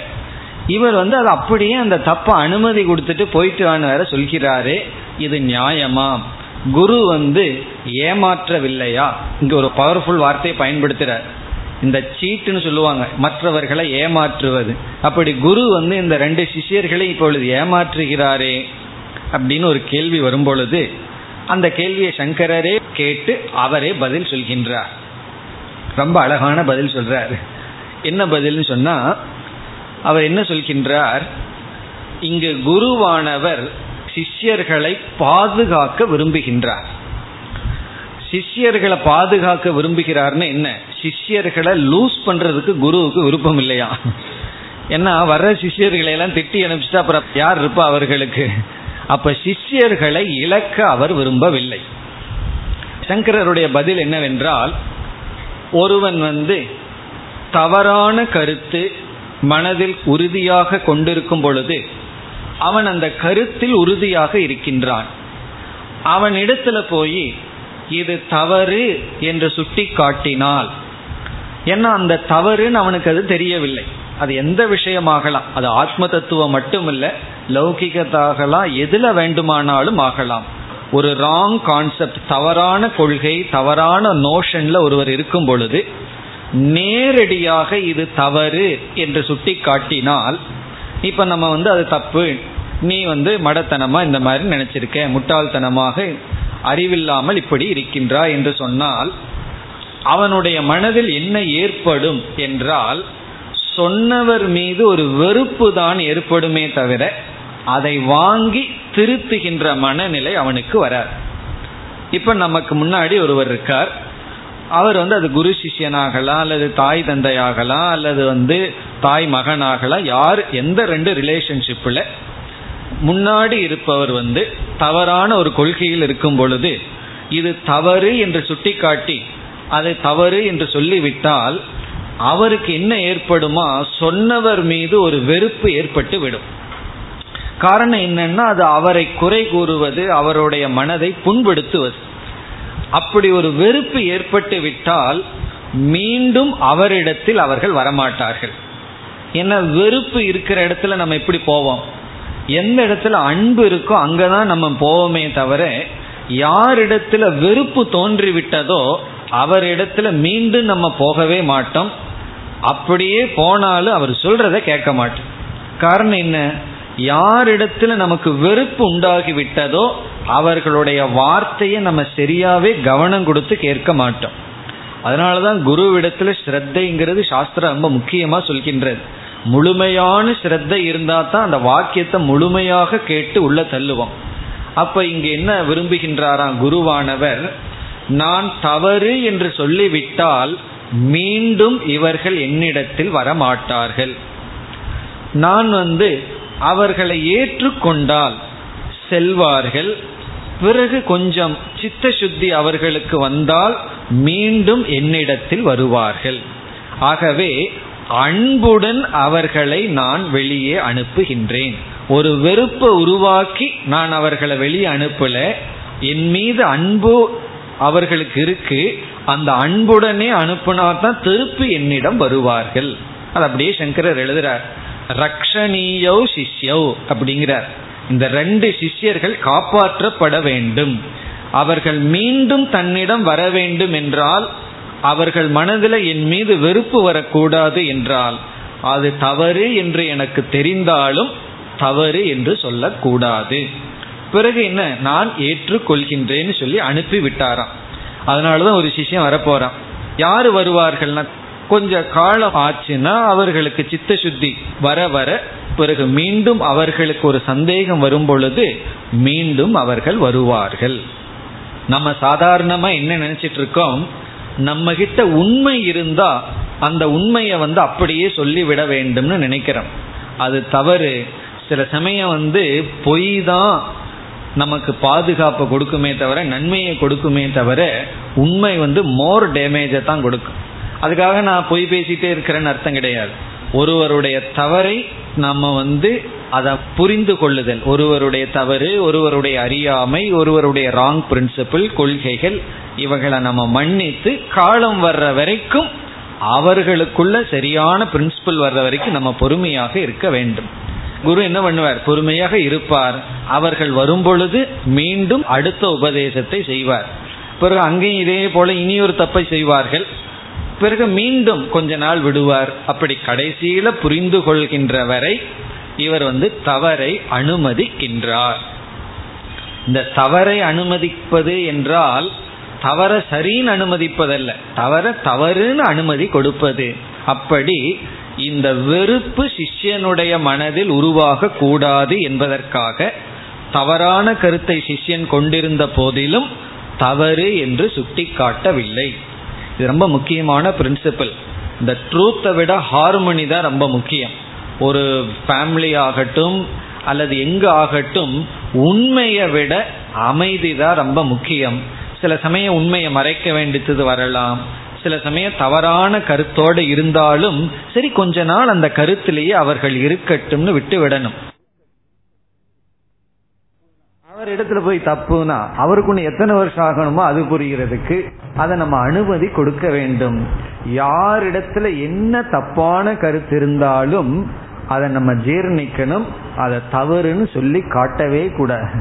[SPEAKER 1] இவர் வந்து அது அப்படியே அந்த தப்ப அனுமதி கொடுத்துட்டு போயிட்டு வான்னு வேற சொல்கிறாரு. இது நியாயமா? குரு வந்து ஏமாற்றவில்லையா? இங்க ஒரு பவர்ஃபுல் வார்த்தையை பயன்படுத்துறார். இந்த சீட்டுன்னு சொல்லுவாங்க மற்றவர்களை ஏமாற்றுவது. அப்படி குரு வந்து இந்த ரெண்டு சிஷியர்களை இப்பொழுது ஏமாற்றுகிறாரே அப்படின்னு ஒரு கேள்வி வரும் பொழுது அந்த கேள்வியை சங்கரரே கேட்டு அவரே பதில் சொல்கின்றார். ரொம்ப அழகான பதில் சொல்றாரு. என்ன பதில்னு சொன்னா அவர் என்ன சொல்கின்றார்? இங்கு குருவானவர் சிஷ்யர்களை பாதுகாக்க விரும்புகின்றார். சிஷ்யர்களை பாதுகாக்க விரும்புகிறார்னு என்ன? சிஷ்யர்களை லூஸ் பண்றதுக்கு குருவுக்கு விருப்பம் இல்லையா? ஏன்னா வர்ற சிஷ்யர்களை எல்லாம் திட்டி அனுப்பிச்சிட்டா அப்புறம் யார் இருப்பா அவர்களுக்கு? அப்ப சிஷ்யர்களை இழக்க அவர் விரும்பவில்லை. சங்கரருடைய பதில் என்னவென்றால் ஒருவன் வந்து தவறான கருத்து மனதில் உறுதியாக கொண்டிருக்கும் பொழுது அவன் அந்த கருத்தில் உறுதியாக இருக்கின்றான். அவன் இடத்துல போய் இது தவறு என்று சுட்டி காட்டினால் ஏன்னா அந்த தவறுன்னு அவனுக்கு அது தெரியவில்லை. அது எந்த விஷயமாகலாம்? அது ஆத்ம தத்துவம் மட்டுமில்ல லௌகிகத்தாகலாம் எதுல வேண்டுமானாலும் ஆகலாம். ஒரு ராங் கான்செப்ட் தவறான கொள்கை தவறான நோஷன்ல ஒருவர் இருக்கும் பொழுது நேரடியாக இது தவறு என்று சுட்டி காட்டினால் இப்ப நம்ம வந்து அது தப்பு. நீ வந்து மடத்தனமா இந்த மாதிரி நினைச்சிருக்க. முட்டாள்தனமாக அறிவில்லாமல் இப்படி இருக்கின்றா என்று சொன்னால் அவனுடைய மனதில் என்ன ஏற்படும் என்றால் சொன்னவர் மீது ஒரு வெறுப்பு தான் ஏற்படுமே தவிர அதை வாங்கி திருத்துகின்ற மனநிலை அவனுக்கு வராது. இப்ப நமக்கு முன்னாடி ஒருவர் இருக்கார். அவர் வந்து அது குரு சிஷியனாகலாம் அல்லது தாய் தந்தையாகலாம் அல்லது வந்து தாய் மகனாகலாம் யார் எந்த ரெண்டு ரிலேஷன்ஷிப்பில் முன்னாடி இருப்பவர் வந்து தவறான ஒரு கொள்கையில் இருக்கும் பொழுது இது தவறு என்று சுட்டிக்காட்டி அது தவறு என்று சொல்லிவிட்டால் அவருக்கு என்ன ஏற்படுமா? சொன்னவர் மீது ஒரு வெறுப்பு ஏற்பட்டு விடும். காரணம் என்னன்னா அது அவரை குறை கூறுவது அவருடைய மனதை புண்படுத்துவது. அப்படி ஒரு வெறுப்பு ஏற்பட்டு விட்டால் மீண்டும் அவரிடத்தில் அவர்கள் வரமாட்டார்கள். ஏன்னா வெறுப்பு இருக்கிற இடத்துல நம்ம எப்படி போவோம்? எந்த இடத்துல அன்பு இருக்கோ அங்கதான் நம்ம போவோமே தவிர யாரிடத்துல வெறுப்பு தோன்றி விட்டதோ அவரிடத்துல மீண்டும் நம்ம போகவே மாட்டோம். அப்படியே போனாலும் அவர் சொல்றத கேட்க மாட்டோம் காரணம் என்ன? யாரிடத்துல நமக்கு வெறுப்பு உண்டாகி விட்டதோ அவர்களுடைய வார்த்தையை நம்ம சரியாவே கவனம் கொடுத்து கேட்க மாட்டோம். அதனாலதான் குருவிடத்துல ஸ்ரத்தைங்கிறது சாஸ்திரம் ரொம்ப முக்கியமா சொல்கின்றது. முழுமையான ஸ்ரத்தை இருந்தா தான் அந்த வாக்கியத்தை முழுமையாக கேட்டு உள்ள தள்ளுவோம். அப்ப இங்க என்ன விரும்புகின்றாராம் குருவானவர்? நான் தவறு என்று சொல்லிவிட்டால் மீண்டும் இவர்கள் என்னிடத்தில் வரமாட்டார்கள். நான் வந்து அவர்களை ஏற்றுக்கொண்டால் செல்வார்கள் பிறகு கொஞ்சம் சித்த சுத்தி அவர்களுக்கு வந்தால் மீண்டும் என்னிடத்தில் வருவார்கள். ஆகவே அன்புடன் அவர்களை நான் வெளியே அனுப்புகின்றேன். ஒரு வெறுப்பை உருவாக்கி நான் அவர்களை வெளியே அனுப்பல என் மீது அன்பு அவர்களுக்கு இருக்கு அந்த அன்புடனே அனுப்புனா தான் திருப்பி என்னிடம் வருவார்கள். அது அப்படியே சங்கரர் எழுதுறார். ரக்ஷணீயோ சிஷ்யோ அப்படிங்கிறார். இந்த ரெண்டு சிஷ்யர்கள் காப்பாற்றப்பட வேண்டும். அவர்கள் மீண்டும் தன்னிடம் வர வேண்டும் என்றால் அவர்கள் மனதில் என் மீது வெறுப்பு வரக்கூடாது என்றால் அது தவறு என்று எனக்கு தெரிந்தாலும் தவறு என்று சொல்லக்கூடாது. பிறகு என்ன? நான் ஏற்றுக்கொள்கின்றேன்னு சொல்லி அனுப்பி விட்டாராம் அதனாலதான் ஒரு சிஷ்யம் வரப்போறான். யாரு வருவார்கள்னா கொஞ்ச காலம் ஆச்சுன்னா அவர்களுக்கு சித்த சுத்தி வர வர பிறகு மீண்டும் அவர்களுக்கு ஒரு சந்தேகம் வரும் பொழுது மீண்டும் அவர்கள் வருவார்கள். நம்ம சாதாரணமா என்ன நினைச்சிட்டு இருக்கோம்? நம்ம கிட்ட உண்மை இருந்தா அந்த உண்மையை வந்து அப்படியே சொல்லிவிட வேண்டும்னு நினைக்கிறோம். அது தவறு. சில சமயம் வந்து பொய் தான் நமக்கு பாதுகாப்பை கொடுக்குமே தவிர நன்மையை கொடுக்குமே தவிர உண்மை வந்து மோர் டேமேஜை தான் கொடுக்கும். அதுக்காக நான் பொய் பேசிட்டே இருக்கிறேன்னு அர்த்தம் கிடையாது. ஒருவருடைய தவறை நம்ம வந்து அதை புரிந்து கொள்ளுதல். ஒருவருடைய தவறு ஒருவருடைய அறியாமை ஒருவருடைய ராங் பிரின்சிபிள் கொள்கைகள் இவைகளை நம்ம மன்னித்து காலம் வர்ற வரைக்கும் அவர்களுக்குள்ள சரியான பிரின்சிபல் வர்ற வரைக்கும் நம்ம பொறுமையாக இருக்க வேண்டும். குரு என்ன பண்ணுவார்? பொறுமையாக இருப்பார். அவர்கள் வரும் பொழுது மீண்டும் அடுத்த உபதேசத்தை செய்வார். பிறகு அங்கேயும் இதே போல இனி ஒரு தப்பை செய்வார்கள். பிறகு மீண்டும் கொஞ்ச நாள் விடுவார். அப்படி கடைசியில புரிந்து கொள்கின்ற வரை இவர் வந்து தவறை அனுமதிக்கின்றார். இந்த தவறை அனுமதிப்பது என்றால் தவற சரின்னு அனுமதிப்பதல்ல. தவற தவறுன்னு அனுமதி கொடுப்பது. அப்படி இந்த வெறுப்பு சிஷ்யனுடைய மனதில் உருவாக கூடாது என்பதற்காக தவறான கருத்தை சிஷ்யன் கொண்டிருந்த போதிலும் தவறு என்று சுட்டிக்காட்டவில்லை. இது ரொம்ப முக்கியமான பிரின்சிபல் இந்த ட்ரூத்தை விட ஹார்மனி தான் ரொம்ப முக்கியம். ஒரு ஃபேமிலி ஆகட்டும் அல்லது எங்கு ஆகட்டும் உண்மையை விட அமைதி தான் ரொம்ப முக்கியம். சில சமயம் உண்மையை மறைக்க வேண்டியது வரலாம். சில சமயம் தவறான கருத்தோடு இருந்தாலும் சரி கொஞ்ச நாள் அந்த கருத்திலேயே அவர்கள் இருக்கட்டும்னு விட்டு விடணும் அவர் இடத்துல போய் தப்புனா அவருக்கு எத்தனை வருஷம் ஆகணுமோ அது புரிகிறதுக்கு அதை நம்ம அனுமதி கொடுக்க வேண்டும். யாரிடத்துல என்ன தப்பான கருத்து இருந்தாலும் அதை நம்ம ஜீர்ணிக்கணும் அதை தவறுன்னு சொல்லி காட்டவே கூடாது.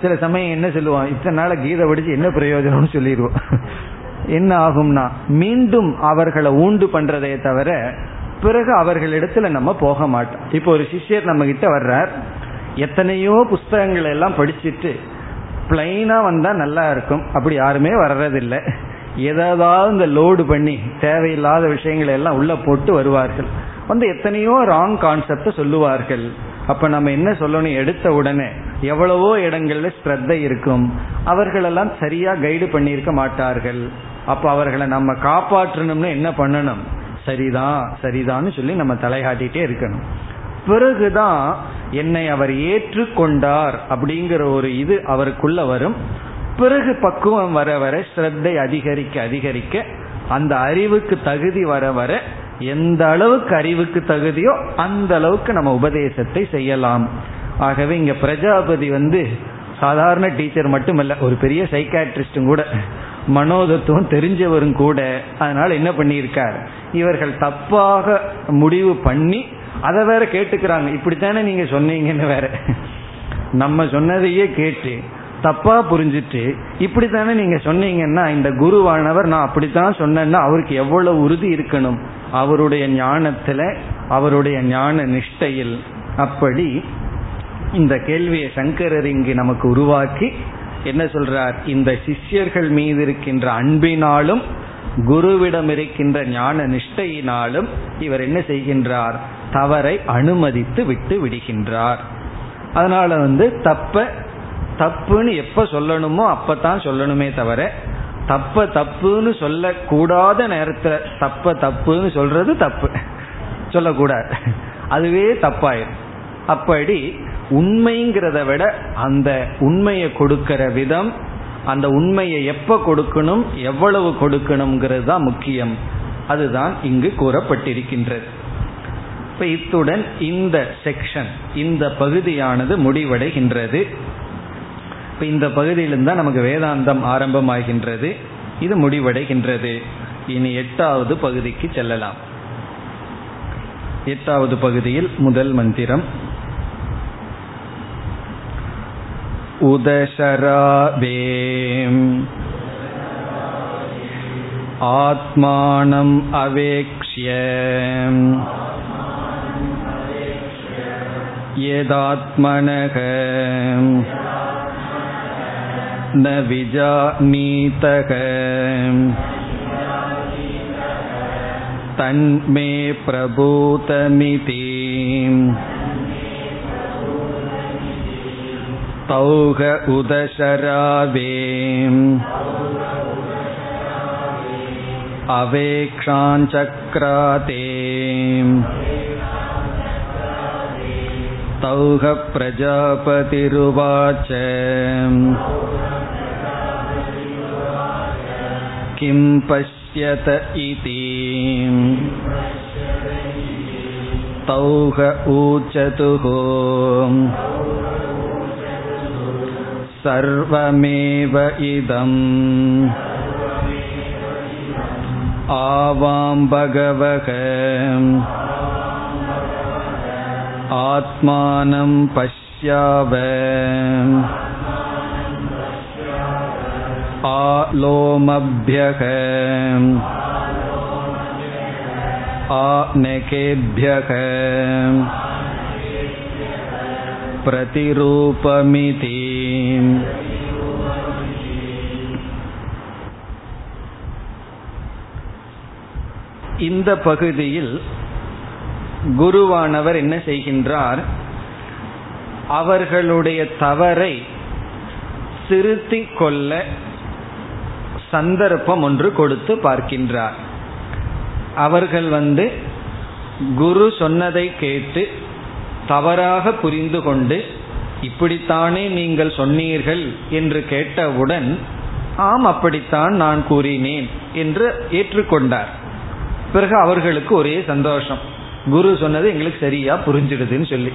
[SPEAKER 1] சில சமயம் என்ன சொல்லுவான் இத்தனை நாள கீதை படிச்சு என்ன பிரயோஜனம்னு சொல்லிடுவோம். என்ன ஆகும்னா மீண்டும் அவர்களை ஊண்டு பண்றதே தவிர பிறகு அவர்களிடத்துல நம்ம போக மாட்டோம். இப்போ ஒரு சிஷ்யர் நம்ம கிட்ட வர்றார் எத்தனையோ புஸ்தகங்களை எல்லாம் படிச்சுட்டு பிளைனா வந்தா நல்லா இருக்கும். அப்படி யாருமே வர்றதில்லை. ஏதாவது இந்த லோடு பண்ணி தேவையில்லாத விஷயங்களை எல்லாம் உள்ள போட்டு வருவார்கள். வந்து எத்தனையோ ராங் கான்செப்ட சொல்லுவார்கள். அப்ப நம்ம என்ன சொல்லணும்? எடுத்த உடனே எவ்வளவோ இடங்கள்ல ஸ்ரத்தை இருக்கும். அவர்களெல்லாம் சரியா கைடு பண்ணியிருக்க மாட்டார்கள். அப்ப அவர்களை நம்ம காப்பாற்றணும்னு என்ன பண்ணணும்? சரிதான் சரிதான்னு சொல்லி நம்ம தலையாட்டிகிட்டே இருக்கணும். பிறகுதான் என்னை அவர் ஏற்றுக்கொண்டார் அப்படிங்கிற ஒரு இது அவருக்குள்ள வரும். பிறகு பக்குவம் வர வர ஸ்ரத்தை அதிகரிக்க அதிகரிக்க அந்த அறிவுக்கு தகுதி வர வர எந்த அளவுக்கு அறிவுக்கு தகுதியோ அந்த அளவுக்கு நம்ம உபதேசத்தை செய்யலாம். ஆகவே இங்க பிரஜாபதி வந்து சாதாரண டீச்சர் மட்டுமல்ல ஒரு பெரிய சைக்காட்ரிஸ்டும் கூட மனோதத்துவம் தெரிஞ்சவரும் கூட அதனால என்ன பண்ணியிருக்கார்? இவர்கள் தப்பாக முடிவு பண்ணி அதை வேற கேட்டுக்கிறாங்க. இப்படித்தானே நீங்க சொன்னீங்கன்னு வேற. நம்ம சொன்னதையே கேட்டு தப்பா புரிஞ்சிட்டு இப்படித்தானே நீங்க சொன்னீங்கன்னா இந்த குருவானவர் நான் அப்படித்தான் சொன்னேன்னா அவருக்கு எவ்வளவு உறுதி இருக்கணும்? அவருடைய ஞானத்துல அவருடைய ஞான நிஷ்டையில். அப்படி இந்த கேள்வியை சங்கரர் இங்கு நமக்கு உருவாக்கி என்ன சொல்றார்? இந்த சிஷ்யர்கள் மீது இருக்கின்ற அன்பினாலும் குருவிடம் இருக்கின்ற ஞான நிஷ்டையினாலும் இவர் என்ன செய்கின்றார்? தவறை அனுமதித்து விட்டு விடுகின்றார். அதனால வந்து தப்ப தப்புன்னு எப்ப சொல்லணுமோ அப்பதான் சொல்லணுமே தவிர தப்ப தப்புன்னு சொல்லக்கூடாத நேரத்துல தப்ப தப்புன்னு சொல்றது தப்பு. சொல்லக்கூடாது. அதுவே தப்பாயிரும். அப்படி உண்மைங்கிறத விட அந்த உண்மையை கொடுக்கிற விதம் அந்த உண்மையை எப்ப கொடுக்கணும் எவ்வளவு கொடுக்கணுங்கிறது தான் முக்கியம். அதுதான் இங்கு கூறப்பட்டிருக்கின்றது. இப்ப இத்துடன் இந்த செக்ஷன் இந்த பகுதியானது முடிவடைகின்றது. இப்ப இந்த பகுதியிலிருந்தான் நமக்கு வேதாந்தம் ஆரம்பமாகின்றது. இது முடிவடைகின்றது. இனி எட்டாவது பகுதிக்கு செல்லலாம். எட்டாவது பகுதியில் முதல் மந்திரம். உதசராவேம் ஆத்மானம் அவேக்ஷ यदात्मनः न विजानीतः तन्मे प्रभूतमिति तौह उदशरावे अवेक्षाञ्चक्राते तौह प्रजापतिरुवाच किं पश्यत इति तौह ऊचतुः सर्वमेव इदम् आवां भगवः आत्मानं पश्याव आलोमभ्यः आनकेभ्यः प्रतिरूपमिति இந்த பகுதியில் குருவானவர் என்ன செய்கின்றார்? அவர்களுடைய தவறை திருத்தி கொள்ள சந்தர்ப்பம் ஒன்று கொடுத்து பார்க்கின்றார். அவர்கள் வந்து குரு சொன்னதை கேட்டு தவறாக புரிந்து கொண்டு இப்படித்தானே நீங்கள் சொன்னீர்கள் என்று கேட்டவுடன் ஆம் அப்படித்தான் நான் கூறினேன் என்று ஏற்றுக்கொண்டார். பிறகு அவர்களுக்கு ஒரே சந்தோஷம். குரு சொன்னது எங்களுக்கு சரியா புரிஞ்சிடுதுன்னு சொல்லி.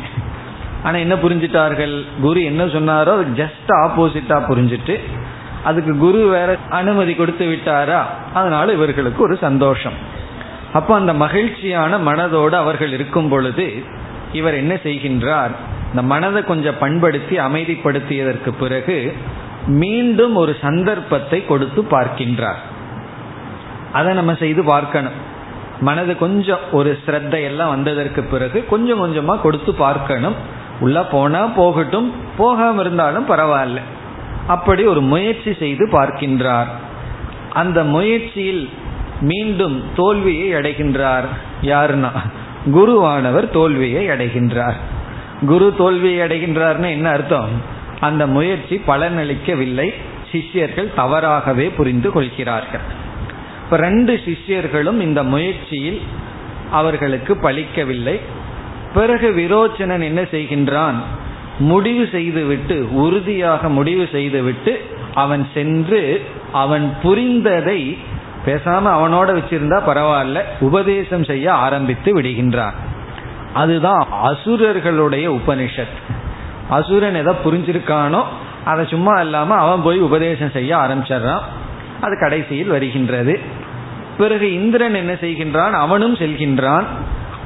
[SPEAKER 1] ஆனா என்ன புரிஞ்சிட்டார்கள்? குரு என்ன சொன்னாரோ அது ஜஸ்ட் ஆப்போசிட்டா புரிஞ்சிட்டு அதுக்கு குரு வேற அனுமதி கொடுத்து விட்டாரா? அதனால இவர்களுக்கு ஒரு சந்தோஷம். அப்போ அந்த மகிழ்ச்சியான மனதோடு அவர்கள் இருக்கும் பொழுது இவர் என்ன செய்கின்றார்? இந்த மனதை கொஞ்சம் பண்படுத்தி அமைதிப்படுத்தியதற்கு பிறகு மீண்டும் ஒரு சந்தர்ப்பத்தை கொடுத்து பார்க்கின்றார். அதை நம்ம செய்து பார்க்கணும். மனது கொஞ்சம் ஒரு ஸ்ரத்தை எல்லாம் வந்ததற்கு பிறகு கொஞ்சம் கொஞ்சமா கொடுத்து பார்க்கணும். உள்ள போனா போகட்டும் போகாம இருந்தாலும் பரவாயில்ல. அப்படி ஒரு முயற்சி செய்து பார்க்கின்றார். அந்த முயற்சியில் மீண்டும் தோல்வியை அடைகின்றார். யாருன்னா? குருவானவர் தோல்வியை அடைகின்றார். குரு தோல்வியை அடைகின்றார்னு என்ன அர்த்தம்? அந்த முயற்சி பலனளிக்கவில்லை. சிஷ்யர்கள் தவறாகவே புரிந்து கொள்கிறார்கள். இப்ப ரெண்டு சிஷ்யர்களும் இந்த முயற்சியில் அவர்களுக்கு பலிக்கவில்லை. பிறகு விரோச்சனன் என்ன செய்கின்றான்? முடிவு செய்துவிட்டு உறுதியாக முடிவு செய்துவிட்டு அவன் சென்று அவன் புரிந்ததை பேசாம அவனோட வச்சிருந்தா பரவாயில்ல உபதேசம் செய்ய ஆரம்பித்து விடுகின்றான். அதுதான் அசுரர்களுடைய உபனிஷத். அசுரன் எதை புரிஞ்சிருக்கானோ அதை சும்மா இல்லாம அவன் போய் உபதேசம் செய்ய ஆரம்பிச்சிடுறான். அது கடைசியில் வருகின்றது. பிறகு இந்திரன் என்ன செய்கின்றான்? அவனும் செல்கின்றான்.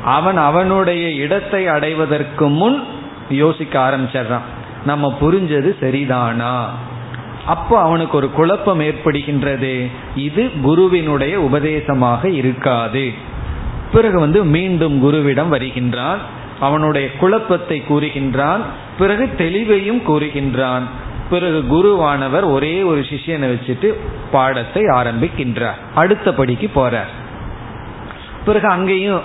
[SPEAKER 1] அவன் அவனுடைய இடத்தை அடைவதற்கு முன் யோசிக்க ஆரம்பிச்சிடறான் நம்ம புரிஞ்சது சரிதானா? அப்போ அவனுக்கு ஒரு குழப்பம் ஏற்படுகின்றது. இது குருவினுடைய உபதேசமாக இருக்காது. பிறகு வந்து மீண்டும் குருவிடம் வருகின்றான். அவனுடைய குழப்பத்தை கூறுகின்றான். பிறகு தெளிவையும் கூறுகின்றான். பிறகு குருவானவர் ஒரே ஒரு சிஷியனை வச்சுட்டு பாடத்தை ஆரம்பிக்கின்றார். அடுத்த படிக்கு போறார். பிறகு அங்கேயும்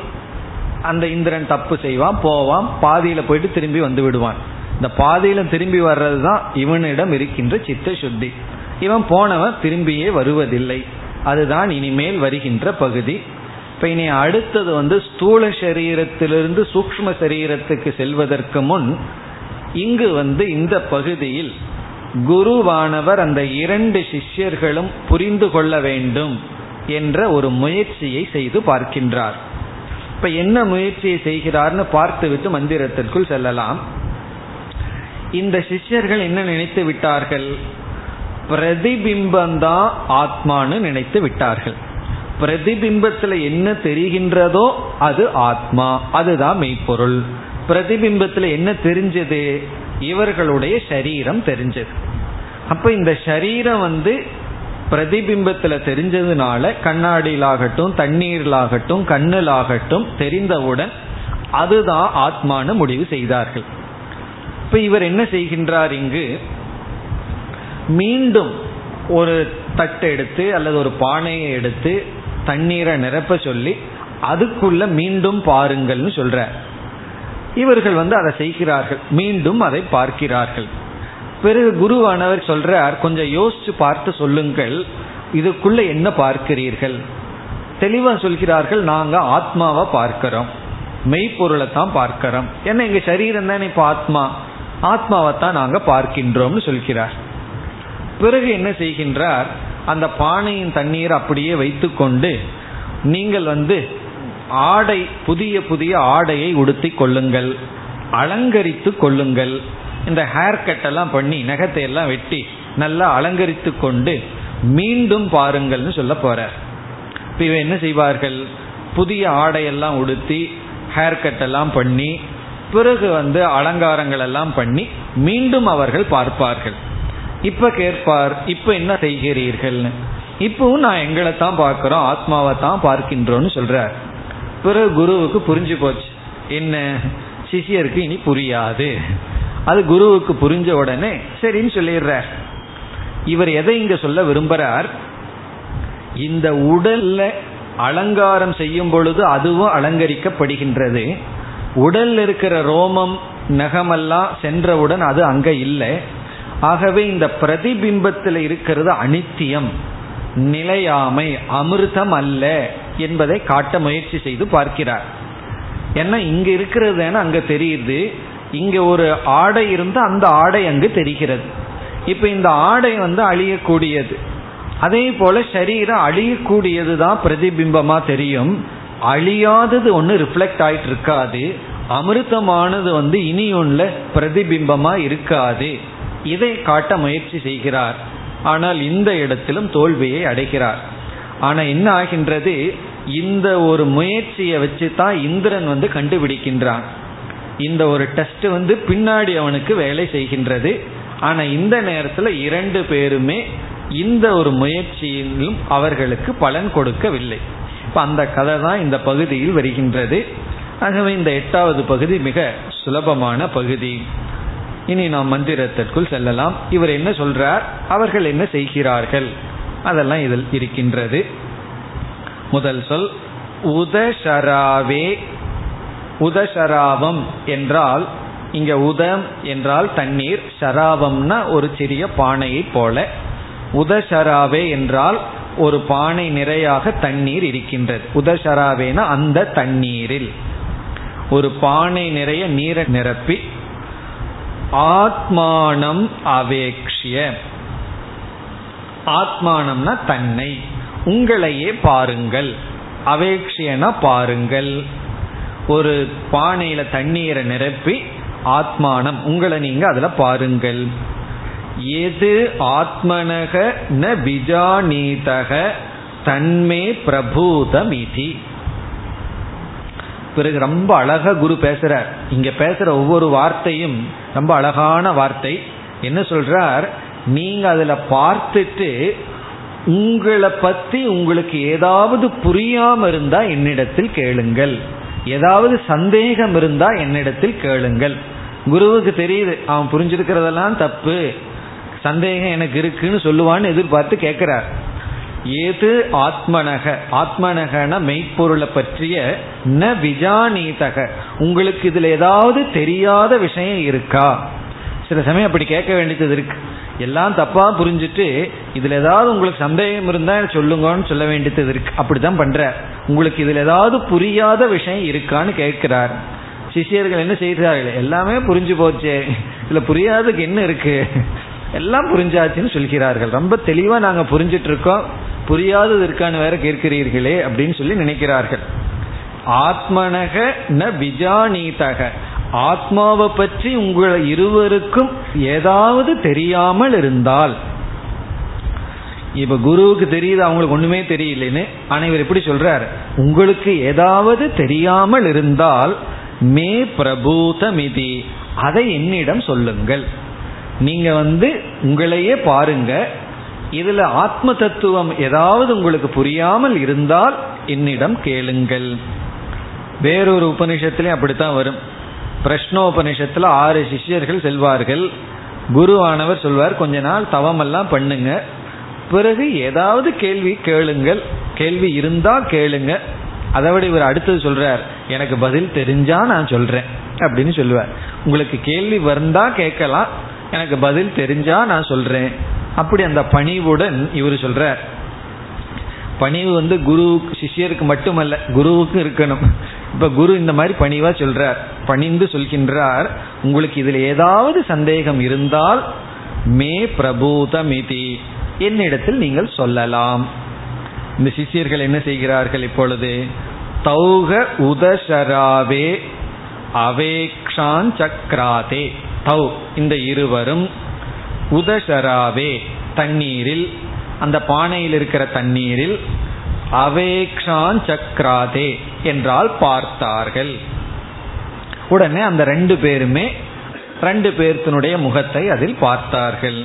[SPEAKER 1] அந்த இந்திரன் தப்பு செய்வான் போவான் பாதியில போயிட்டு திரும்பி வந்து விடுவான். இந்த பாதியில திரும்பி வர்றது தான் இவனிடம் இருக்கின்ற சித்த சுத்தி இவன் போனவன் திரும்பியே வருவதில்லை. அதுதான் இனிமேல் வருகின்ற பகுதி. இப்ப இனி அடுத்தது வந்து ஸ்தூல சரீரத்திலிருந்து சூக்ம சரீரத்துக்கு செல்வதற்கு முன் இங்கு வந்து இந்த பகுதியில் குருவானவர் அந்த இரண்டு சிஷ்யர்களும் புரிந்து கொள்ள வேண்டும் என்ற ஒரு முயற்சியை செய்து பார்க்கின்றார். இப்ப என்ன முயற்சியை செய்கிறார்னு பார்த்துவிட்டு மந்திரத்திற்குள் செல்லலாம். இந்த சிஷ்யர்கள் என்ன நினைத்து விட்டார்கள்? பிரதிபிம்பந்தான் ஆத்மானு நினைத்து விட்டார்கள். பிரதிபிம்பத்துல என்ன தெரிகின்றதோ அது ஆத்மா அதுதான் மெய்ப்பொருள். பிரதிபிம்பத்துல என்ன தெரிஞ்சது? இவர்களுடைய சரீரம் தெரிஞ்சது. அப்ப இந்த சரீரம் வந்து பிரதிபிம்பத்துல தெரிஞ்சதுனால கண்ணாடியிலாகட்டும் தண்ணீரிலாகட்டும் கண்ணிலாகட்டும் தெரிந்தவுடன் அதுதான் ஆத்மானு முடிவு செய்தார்கள். இப்ப இவர் என்ன செய்கின்றார் இங்கு? மீண்டும் ஒரு தட்டு எடுத்து அல்லது ஒரு பானையை எடுத்து தண்ணீரை நிரப்ப சொல்லி அதுக்குள்ள மீண்டும் பாருங்கள்னு சொல்ற இவர்கள் வந்து அதை செய்கிறார்கள். மீண்டும் அதை பார்க்கிறார்கள். பிறகு குருவானவர் சொல்றார் கொஞ்சம் யோசிச்சு பார்த்து சொல்லுங்கள் இதுக்குள்ள என்ன பார்க்கிறீர்கள்? தெளிவா சொல்கிறார்கள் நாங்க ஆத்மாவை பார்க்கிறோம். மெய்ப்பொருளை தான் பார்க்கிறோம். ஏன்னா எங்க சரீரம் தானே இப்போ ஆத்மா? ஆத்மாவை தான் நாங்க பார்க்கின்றோம்னு சொல்கிறார். பிறகு என்ன செய்கின்றார்? அந்த பானையின் தண்ணீர் அப்படியே வைத்துக்கொண்டு நீங்கள் வந்து ஆடை புதிய புதிய ஆடையை உடுத்தி கொள்ளுங்கள். அலங்கரித்து கொள்ளுங்கள். இந்த ஹேர் கட் எல்லாம் பண்ணி நகத்தை எல்லாம் வெட்டி நல்லா அலங்கரித்து கொண்டு மீண்டும் பாருங்கள்னு சொல்ல போறார். இப்போ இவன் என்ன செய்வார்கள்? புதிய ஆடையெல்லாம் உடுத்தி ஹேர் கட் எல்லாம் பண்ணி பிறகு வந்து அலங்காரங்கள் எல்லாம் பண்ணி மீண்டும் அவர்கள் பார்ப்பார்கள். இப்ப கேட்பார் இப்ப என்ன செய்கிறீர்கள்னு. இப்பவும் நான் எங்களை தான் பார்க்கிறோம் ஆத்மாவை தான் பார்க்கின்றோன்னு சொல்றார். பிறகு குருவுக்கு புரிஞ்சு போச்சு. என்ன? சிஷியருக்கு இனி புரியாது. அது குருவுக்கு புரிஞ்ச உடனே சரின்னு சொல்லிடுறார். இவர் எதை இங்க சொல்ல விரும்புகிறார் இந்த உடல்ல அலங்காரம் செய்யும் பொழுது அதுவும் அலங்கரிக்கப்படுகின்றது. உடல் இருக்கிற ரோமம் நகமெல்லாம் சென்றவுடன் அது அங்க இல்லை. ஆகவே இந்த பிரதிபிம்பத்தில் இருக்கிறது அனித்தியம் நிலையாமை அமிர்தம் அல்ல. என்பதை காட்ட முயற்சி செய்து பார்க்கிறார். ஏன்னா இங்க இருக்கிறது அங்க தெரியுது. இங்க ஒரு ஆடை இருந்து அந்த ஆடை அங்கு தெரிகிறது. இப்ப இந்த ஆடை வந்து அழியக்கூடியது. அதே போல சரீரம் அழியக்கூடியது தான் பிரதிபிம்பமா தெரியும். அழியாதது ஒன்று ரிஃப்ளெக்ட் ஆயிட்டு இருக்காது. அமிர்தமானது வந்து இனி ஒன்றுல பிரதிபிம்பமா இருக்காது. இதை காட்ட முயற்சி செய்கிறார். ஆனால் இந்த இடத்திலும் தோல்வியை அடைகிறார். ஆனா என்ன ஆகின்றது? இந்த ஒரு முயற்சியை வச்சு தான் இந்திரன் வந்து கண்டுபிடிக்கின்றான். இந்த ஒரு டெஸ்ட் வந்து பின்னாடி அவனுக்கு வேலை செய்கின்றது. ஆனா இந்த நேரத்தில் இரண்டு பேருமே இந்த ஒரு முயற்சியிலும் அவர்களுக்கு பலன் கொடுக்கவில்லை. இப்ப அந்த கதை தான் இந்த பகுதியில் வருகின்றது. ஆகவே இந்த எட்டாவது பகுதி மிக சுலபமான பகுதி. இனி நாம் மந்திரத்திற்குள் செல்லலாம். இவர் என்ன சொல்றார்? அவர்கள் என்ன செய்கிறார்கள்? அதெல்லாம் இதில் இருக்கின்றது. முதல் சொல் உதஷராவே உதஷராவம் என்றால் இங்க உதம் என்றால் தண்ணீர் ஷராவம்னா ஒரு சிறிய பானையை போல. உதஷராவே என்றால் ஒரு பானை நிறையாக தண்ணீர் இருக்கின்றது. உதஷராவேனா அந்த தண்ணீரில். ஒரு பானை நிறைய நீரை நிரப்பி ஆத்மானம் அவேக்ஷிய ஆத்மானம்னா தன்னை. உங்களையே பாருங்கள். அவேக்ஷியனா பாருங்கள். ஒரு பானையில தண்ணீரை நிரப்பி ஆத்மானம் உங்களை நீங்க அதுல பாருங்கள். எது ஆத்மனக ந விஜானீதக தன்மே பிரபூதமிதி. பிறகு ரொம்ப அழகா குரு பேசுறார். இங்க பேசுற ஒவ்வொரு வார்த்தையும் ரொம்ப அழகான வார்த்தை. என்ன சொல்றார்? நீங்க அதுல பார்த்துட்டு உங்களை பத்தி உங்களுக்கு ஏதாவது புரியாம இருந்தா என்னிடத்தில் கேளுங்கள். ஏதாவது சந்தேகம் இருந்தா என்னிடத்தில் கேளுங்கள். குருவுக்கு தெரியுது அவன் புரிஞ்சிருக்கிறதெல்லாம் தப்பு. சந்தேகம் எனக்கு இருக்குன்னு சொல்லுவான்னு எதிர்பார்த்து கேட்கிறார் ஏது ஆத்மனக? ஆத்மனகன மெய்ப்பொருளை பற்றிய ந விஜானீதக. உங்களுக்கு இதுல ஏதாவது தெரியாத விஷயம் இருக்கா? சில சமயம் அப்படி கேட்க வேண்டியது இருக்கு. எல்லாம் தப்பா புரிஞ்சுட்டு இதுல ஏதாவது உங்களுக்கு சந்தேகம் இருந்தா சொல்லுங்கன்னு சொல்ல வேண்டியது இருக்கு. அப்படிதான் பண்ற. உங்களுக்கு இதுல ஏதாவது புரியாத விஷயம் இருக்கான்னு கேட்கிறார். சிஷியர்கள் என்ன செய்கிறார்கள் எல்லாமே புரிஞ்சு போச்சே. இதுல புரியாததுக்கு என்ன இருக்கு? எல்லாம் புரிஞ்சாச்சுன்னு சொல்கிறார்கள். ரொம்ப தெளிவா நாங்க புரிஞ்சிட்டு இருக்கோம் புரியாதது இருக்கான்னு வேற கேட்கிறீர்களே அப்படின்னு சொல்லி நினைக்கிறார்கள். ஆத்மனக ந விஜானீதக. ஆத்மாவை பற்றி உங்களை இருவருக்கும் ஏதாவது தெரியாமல் இருந்தால் இப்ப குருவுக்கு தெரியுது அவங்களுக்கு ஒண்ணுமே தெரியலன்னு ஆனா இவர் எப்படி சொல்றாரு? உங்களுக்கு ஏதாவது தெரியாமல் இருந்தால் மே பிரபூதமிதி அதை என்னிடம் சொல்லுங்கள். நீங்க வந்து உங்களையே பாருங்க. இதுல ஆத்ம தத்துவம் ஏதாவது உங்களுக்கு புரியாமல் இருந்தால் என்னிடம் கேளுங்கள். வேறொரு உபனிஷத்திலே அப்படித்தான் வரும். பிரஷ்னோபனிஷத்துல ஆறு சிஷ்யர்கள் செல்வார்கள். குருவானவர் சொல்வார் கொஞ்ச நாள் தவமெல்லாம் பண்ணுங்க. பிறகு ஏதாவது கேள்வி கேளுங்கள். கேள்வி இருந்தா கேளுங்க. அதை விட இவர் அடுத்தது சொல்றார் எனக்கு பதில் தெரிஞ்சா நான் சொல்றேன். அப்படின்னு சொல்லுவார். உங்களுக்கு கேள்வி வந்தா கேட்கலாம். எனக்கு பதில் தெரிஞ்சா நான் சொல்றேன். அப்படி அந்த பணிவுடன் இவர் சொல்றார். பணிவு வந்து குரு சிஷ்யருக்கு மட்டுமல்ல குருவுக்கும் இருக்கணும். இப்ப குரு இந்த மாதிரி பணிவா சொல்றார் பணிந்து சொல்கின்றார் உங்களுக்கு இதுல ஏதாவது சந்தேகம் இருந்தால் மே பிரபூதமிதி என்னிடத்தில் நீங்கள் சொல்லலாம். இந்த சிஷியர்கள் என்ன செய்கிறார்கள் இப்பொழுது? தௌக உதசராவே அவேக்ஷான் சக்ராதே. தௌ இந்த இருவரும் உதசராவே தண்ணீரில் அந்த பானையில் இருக்கிற தண்ணீரில் அவேக்ஷான் சக்ராதே. என்றால் பார்த்தார்கள். உடனே அந்த ரெண்டு பேருமே ரெண்டு பேர்த்தினுடைய முகத்தை அதில் பார்த்தார்கள்.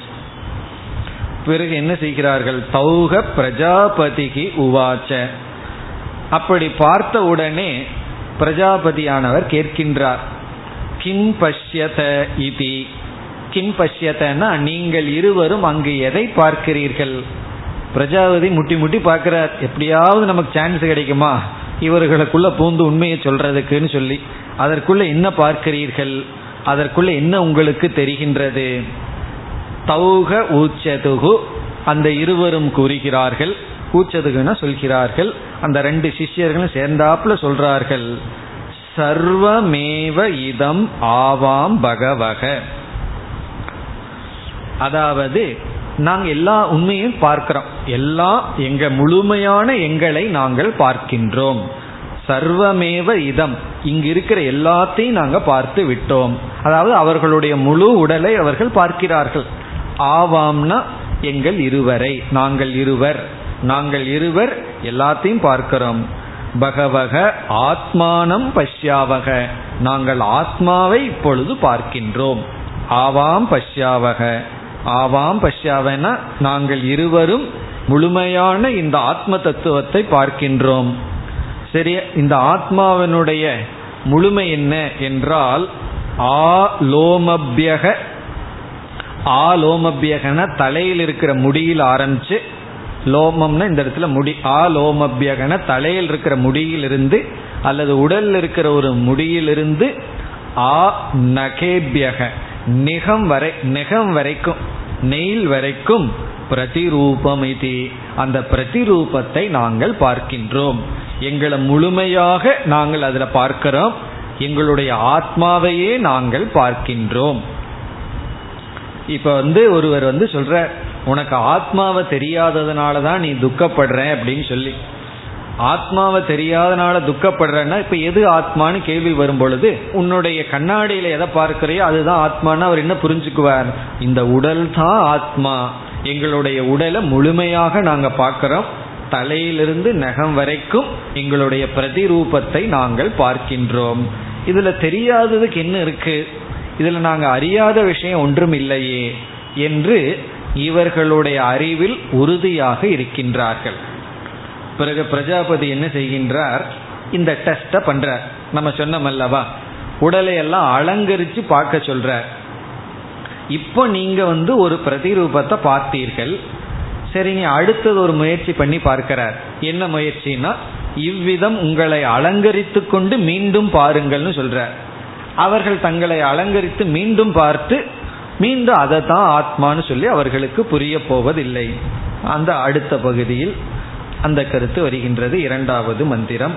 [SPEAKER 1] பிறகு என்ன செய்கிறார்கள்? தௌக பிரஜாபதிகி உவாச்ச. அப்படி பார்த்த உடனே பிரஜாபதியானவர் கேட்கின்றார் கிம் பஷ்யத இதி? கிம் பஷ்யதனா நீங்கள் இருவரும் அங்கு எதை பார்க்கிறீர்கள்? பிரஜாபதி முட்டி முட்டி பார்க்கிறார் எப்படியாவது நமக்கு சான்ஸ் கிடைக்குமா? இவர்களுக்குள்ள பூந்து உண்மையை சொல்றதுக்குன்னு சொல்லி அதற்குள்ள என்ன பார்க்கிறீர்கள்? அதற்குள்ள என்ன உங்களுக்கு தெரிகின்றது? தௌக ஊச்சதுகு அந்த இருவரும் கூறுகிறார்கள். கூச்சதுக்குன்னா சொல்கிறார்கள். அந்த ரெண்டு சிஷ்யர்களும் சேர்ந்தாப்புல சொல்றார்கள். சர்வமேவ இதம் ஆவாம் பகவக. அதாவது நாங்கள் எல்லா உண்மையும் பார்க்கிறோம். எல்லா எங்க முழுமையான எங்களை நாங்கள் பார்க்கின்றோம். சர்வமேவ இதம். இங்கு இருக்கிற எல்லாத்தையும் நாங்கள் பார்த்து விட்டோம். அதாவது அவர்களுடைய முழு உடலை அவர்கள் பார்க்கிறார்கள். ஆவாம்னா எங்கள் இருவரை. நாங்கள் இருவர். நாங்கள் இருவர் எல்லாத்தையும் பார்க்கிறோம். பகவக ஆத்மானம் பஷ்யாவக. நாங்கள் ஆத்மாவை இப்பொழுது பார்க்கின்றோம். ஆவாம் பஷ்யாவக. ஆவாம் பஷ்யாவனா நாங்கள் இருவரும் முழுமையான இந்த ஆத்ம தத்துவத்தை பார்க்கின்றோம். சரி இந்த ஆத்மாவினுடைய முழுமை என்ன என்றால் ஆலோமபியக ஆலோமபியகன தலையில் இருக்கிற முடியில் ஆரம்பிச்சு லோமம்னா இந்த இடத்துல முடி ஆலோமபியகன தலையில் இருக்கிற முடியிலிருந்து அல்லது உடல்ல இருக்கிற ஒரு முடியிலிருந்து ஆ நகேபியக நிகம் வரை நிகம் வரைக்கும். நெயில் வரைக்கும் பிரதிரூபம் இது அந்த பிரதிரூபத்தை நாங்கள் பார்க்கின்றோம். எங்களை முழுமையாக நாங்கள் அதில் பார்க்கிறோம். எங்களுடைய ஆத்மாவையே நாங்கள் பார்க்கின்றோம். இப்ப வந்து ஒருவர் வந்து சொல்ற உனக்கு ஆத்மாவை தெரியாததுனால தான் நீ துக்கப்படுற அப்படின்னு சொல்லி. ஆத்மாவை தெரியாதனால துக்கப்படுறேன்னா இப்ப எது ஆத்மான்னு கேள்வி வரும் பொழுது உன்னுடைய கண்ணாடியில எதை பார்க்கிறையோ அதுதான் ஆத்மான்னு அவர் என்ன புரிஞ்சுக்குவார்? இந்த உடல் தான் ஆத்மா. எங்களுடைய உடலை முழுமையாக நாங்க பார்க்கிறோம். தலையிலிருந்து நகம் வரைக்கும் எங்களுடைய பிரதிரூபத்தை நாங்கள் பார்க்கின்றோம். இதுல தெரியாததுக்கு என்ன இருக்கு? இதுல நாங்க அறியாத விஷயம் ஒன்றும் இல்லையே என்று இவர்களுடைய அறிவில் உறுதியாக இருக்கின்றார்கள். பிறகு பிரஜாபதி என்ன செய்கின்றார்? இந்த டெஸ்ட்டை பண்றார். நம்ம சொன்னமல்லவா உடலை எல்லாம் அலங்கரித்து பார்க்க சொல்றார். இப்போ நீங்க வந்து ஒரு பிரதிரூபத்தை பார்த்தீர்கள். சரி நீ அடுத்தது ஒரு முயற்சி பண்ணி பார்க்கிறார். என்ன முயற்சினா இவ்விதம் உங்களை அலங்கரித்து கொண்டு மீண்டும் பாருங்கள்னு சொல்றார். அவர்கள் தங்களை அலங்கரித்து மீண்டும் பார்த்து மீண்டும் அதை தான் ஆத்மான்னு சொல்லி அவர்களுக்கு புரிய போவதில்லை. அந்த அடுத்த பகுதியில் அந்த கருத்து வருகின்றது இரண்டாவது மந்திரம்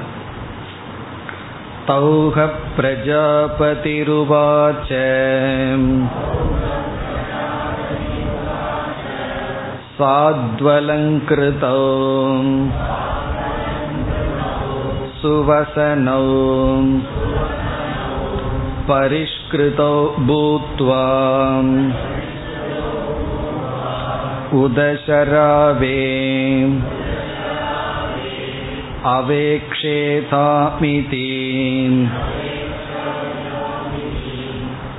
[SPEAKER 1] தௌக பிரஜாபதிருவாச்ச साद्वलङ्कृतौ सुवसनौ परिष्कृतौ भूत्वा उदशरावे अवेक्षेतामिति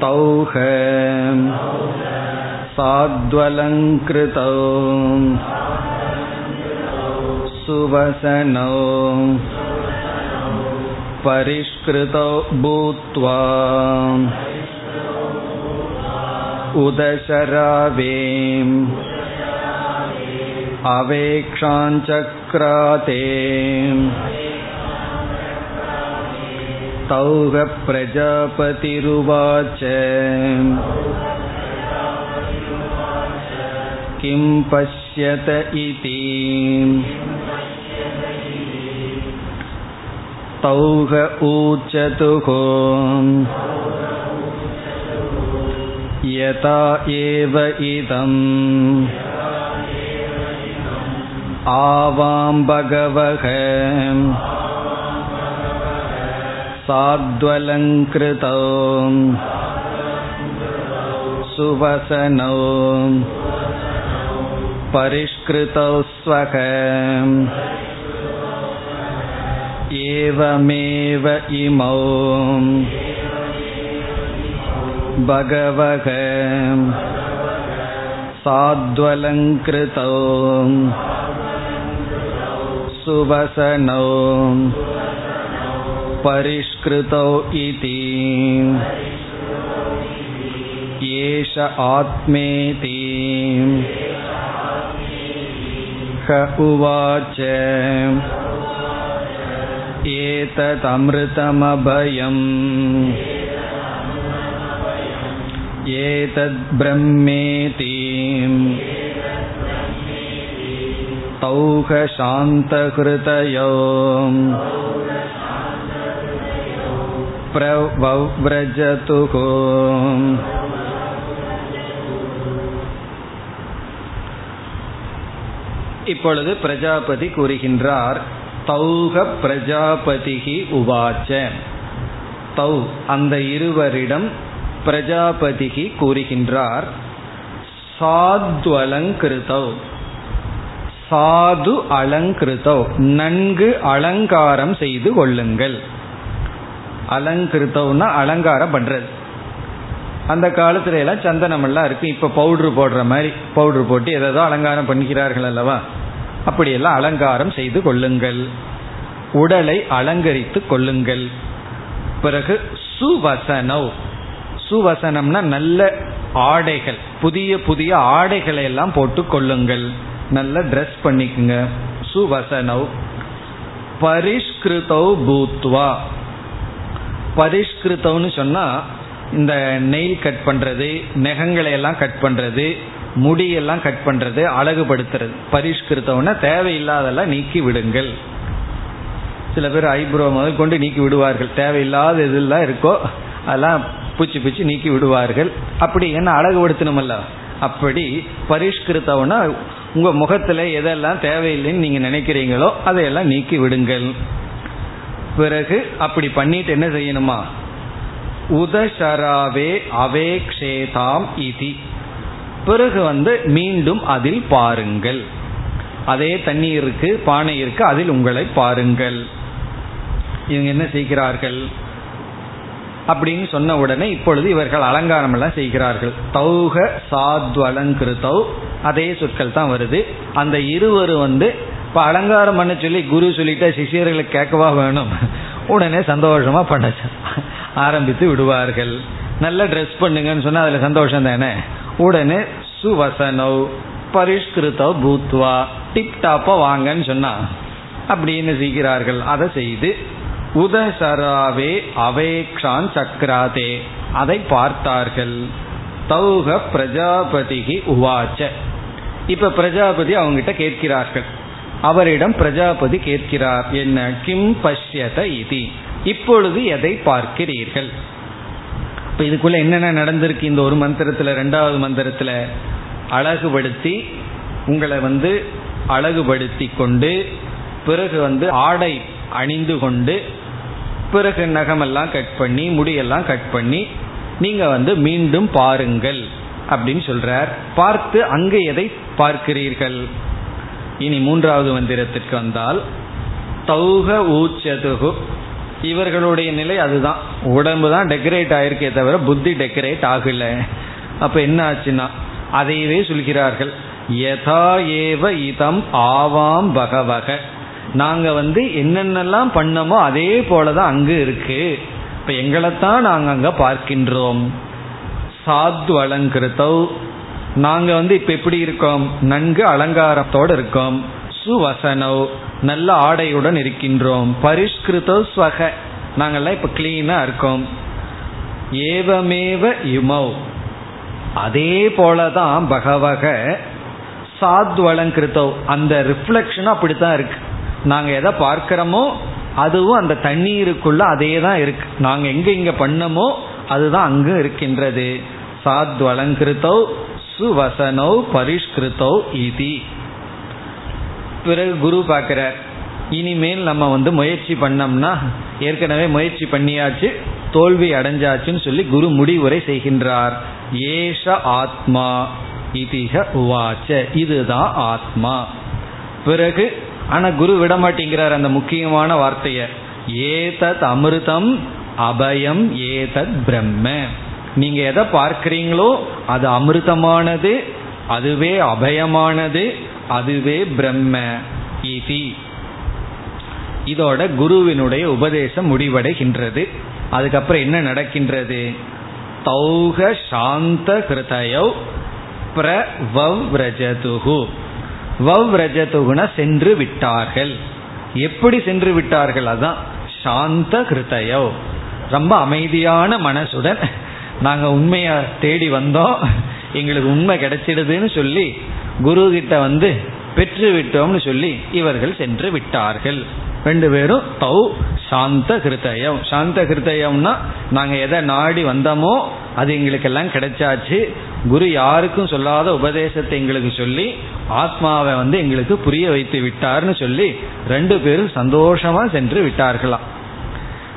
[SPEAKER 1] तौह साद्वलङ्कृतौ सुवसनौ परिष्कृतौ भूत्वा उदशरावे अवेक्षाञ्चक्राते तौह प्रजापतिरुवाच किं पश्यत इति तौह ऊचतुः यथा एव इदम् आवां भगवः साद्वलङ्कृतौ सुवसनौ परिष्कृतौ स्वक एवमेव इमौ भगवः साद्वलङ्कृतौ सुवसनौ परिष्कृतौ इति। एष आत्मेति। उवाच। एतदमृतमभयम्। एतद्ब्रह्मेति। तौह शान्तहृदयो प्रव्रजतुः இப்பொழுது பிரஜாபதி கூறுகின்றார் தௌக பிரஜாபதிகி உவாச்ச தௌ அந்த இருவரிடம் பிரஜாபதிகி கூறுகின்றார் சாத்வலங்கிருதௌ சாது அலங்கிருதோ நன்கு அலங்காரம் செய்து கொள்ளுங்கள். அலங்கிருத்தோன்னா அலங்காரம் பண்றது. அந்த காலத்துல எல்லாம் சந்தனம் எல்லாம் இருக்கு. இப்ப பவுடர் போடுற மாதிரி பவுடர் போட்டு எதோ அலங்காரம் பண்ணிக்கிறார்கள் அல்லவா? அப்படியெல்லாம் அலங்காரம் செய்து கொள்ளுங்கள். உடலை அலங்கரித்து கொள்ளுங்கள். பிறகு சுவசனவ் சுவசனம்னா நல்ல ஆடைகள். புதிய புதிய ஆடைகளை எல்லாம் போட்டு கொள்ளுங்கள். நல்ல ட்ரெஸ் பண்ணிக்குங்க. சுவசனவ் பரிஷ்கிருதௌ பூத்வா. பரிஷ்கிருத்தம்னு சொன்னால் இந்த நெயில் கட் பண்ணுறது நெகங்களை எல்லாம் கட் பண்ணுறது முடியெல்லாம் கட் பண்ணுறது அழகுபடுத்துறது. பரிஷ்கிருத்தம்னா தேவையில்லாதெல்லாம் நீக்கி விடுங்கள். சில பேர் ஐப்ரோ முதல் கொண்டு நீக்கி விடுவார்கள். தேவையில்லாத இதெல்லாம் இருக்கோ அதெல்லாம் பூச்சி பூச்சி நீக்கி விடுவார்கள். அப்படி என்ன அழகுபடுத்தணுமல்ல? அப்படி பரிஷ்கிருத்தம்னா உங்க முகத்துல எதெல்லாம் தேவையில்லைன்னு நீங்க நினைக்கிறீங்களோ அதையெல்லாம் நீக்கி விடுங்கள். பிறகு அப்படி பண்ணிட்டு என்ன செய்யணுமா? உதசராவே அவேக்ஷேதாம் இதி. பிறகு வந்து மீண்டும் அதில் பாருங்கள். அதே தண்ணீர் இருக்கு பானை இருக்கு அதில் உங்களை பாருங்கள். இவங்க என்ன செய்கிறார்கள்? அப்படின்னு சொன்ன உடனே இப்பொழுது இவர்கள் அலங்காரம் எல்லாம் செய்கிறார்கள். தௌக சாத்வலங்கிருத்தௌ அதே சொற்கள் தான் வருது. அந்த இருவரும் வந்து இப்ப அலங்காரம் பண்ண சொல்லி குரு சொல்லிட்டா சிஷியர்களுக்கு கேட்கவா வேணும்? உடனே சந்தோஷமா பண்ண ஆரம்பித்து விடுவார்கள். நல்ல ட்ரெஸ் பண்ணுங்கன்னு சொன்னா அதுல சந்தோஷம் தானே? உடனே சுவசனவ் பரிஷ்கிருத்தோ பூத்வா டிப்டாப்பாக வாங்கன்னு சொன்னா அப்படின்னு செய்கிறார்கள்? அதை செய்து உதசராவே அவேக்ஷான் சக்ராதே. அதை பார்த்தார்கள். தௌக பிரஜாபதிகி உவாச்ச. இப்ப பிரஜாபதி அவங்கிட்ட கேட்கிறார்கள். அவரிடம் பிரஜாபதி கேட்கிறார் என்ன கிம் பஷ்யத இதி? இப்பொழுது எதை பார்க்கிறீர்கள்? இப்ப இதுக்குள்ள என்னென்ன நடந்திருக்கு இந்த ஒரு மந்திரத்துல ரெண்டாவது மந்திரத்துல? அழகுபடுத்தி உங்களை வந்து அழகுபடுத்தி கொண்டு பிறகு வந்து ஆடை அணிந்து கொண்டு பிறகு நகமெல்லாம் கட் பண்ணி முடியெல்லாம் கட் பண்ணி நீங்க வந்து மீண்டும் பாருங்கள் அப்படின்னு சொல்றார். பார்த்து அங்கு எதை பார்க்கிறீர்கள். இனி மூன்றாவது மந்திரத்திற்கு வந்தால் தௌக ஊச்சதுகு இவர்களுடைய நிலை அதுதான். உடம்பு தான் டெக்கரேட் ஆயிருக்கே தவிர புத்தி டெக்கரேட் ஆகல. அப்ப என்ன ஆச்சுன்னா அதையவே சொல்கிறார்கள். யதா ஏவ இதம் ஆவாம் பகவக. நாங்க வந்து என்னென்னலாம் பண்ணமோ அதே போலதான் அங்கு இருக்கு. இப்ப எங்களைத்தான் நாங்க அங்க பார்க்கின்றோம். சாத்வலங்கிருத்தௌ. நாங்க வந்து இப்ப எப்படி இருக்கோம்? நன்கு அலங்காரத்தோடு இருக்கோம். சுவசனோ நல்ல ஆடையுடன் இருக்கின்றோம். பரிஷ்கிருதோ ஸ்வக. நாங்கெல்லாம் இப்ப கிளீனா இருக்கோம். ஏவமேவ இமௌ அதே போலதான் பகவக சாத்வலங்கிருத்தோ. அந்த ரிஃப்ளெக்ஷனும் அப்படித்தான் இருக்கு. நாங்க எதை பார்க்கிறோமோ அதுவும் அந்த தண்ணீருக்குள்ள அதே தான் இருக்கு. நாங்க எங்க இங்க பண்ணமோ அதுதான் அங்கு இருக்கின்றது. சாத்வலங்கிருத்தோ சுவசனோ பரிஷ்கிருத்தோ இதி பிறகு குரு பார்க்கிறார் இனிமேல் நம்ம வந்து முயற்சி பண்ணோம்னா ஏற்கனவே முயற்சி பண்ணியாச்சு தோல்வி அடைஞ்சாச்சுன்னு சொல்லி குரு முடிவுரை செய்கின்றார். ஏஷ ஆத்மா இதிக உவாச்ச. இதுதான் ஆத்மா. பிறகு ஆனா குரு விட மாட்டேங்கிறார் அந்த முக்கியமான வார்த்தையை. ஏதத் அமிர்தம் அபயம் ஏதத் பிரம்ம. நீங்க எதை பார்க்கிறீங்களோ அது அமிர்தமானது அதுவே அபயமானது அதுவே பிரம்ம இதி. இதோட குருவினுடைய உபதேசம் முடிவடைகின்றது. அதுக்கப்புறம் என்ன நடக்கின்றது? தௌக சாந்த கிருதயோ பிரவவ்ரஜதுகு வவ்ரஜதுகுன சென்று விட்டார்கள். எப்படி சென்று விட்டார்கள்? அதான் சாந்த கிருதயோ ரொம்ப அமைதியான மனசுடன் நாங்க உண்மையை தேடி வந்தோம். எங்களுக்கு உண்மை கிடைச்சிடுதுன்னு சொல்லி குரு கிட்ட வந்து பெற்று விட்டோம்னு சொல்லி இவர்கள் சென்று விட்டார்கள். ரெண்டு பேரும் தௌ சாந்த கிருதயம் சாந்த கிருதயம்னா நாங்க எதை நாடி வந்தோமோ அது எங்களுக்கெல்லாம் கிடைச்சாச்சு. குரு யாருக்கும் சொல்லாத உபதேசத்தை எங்களுக்கு சொல்லி ஆத்மாவை வந்து எங்களுக்கு புரிய வைத்து விட்டார்னு சொல்லி ரெண்டு பேரும் சந்தோஷமா சென்று விட்டார்களாம்.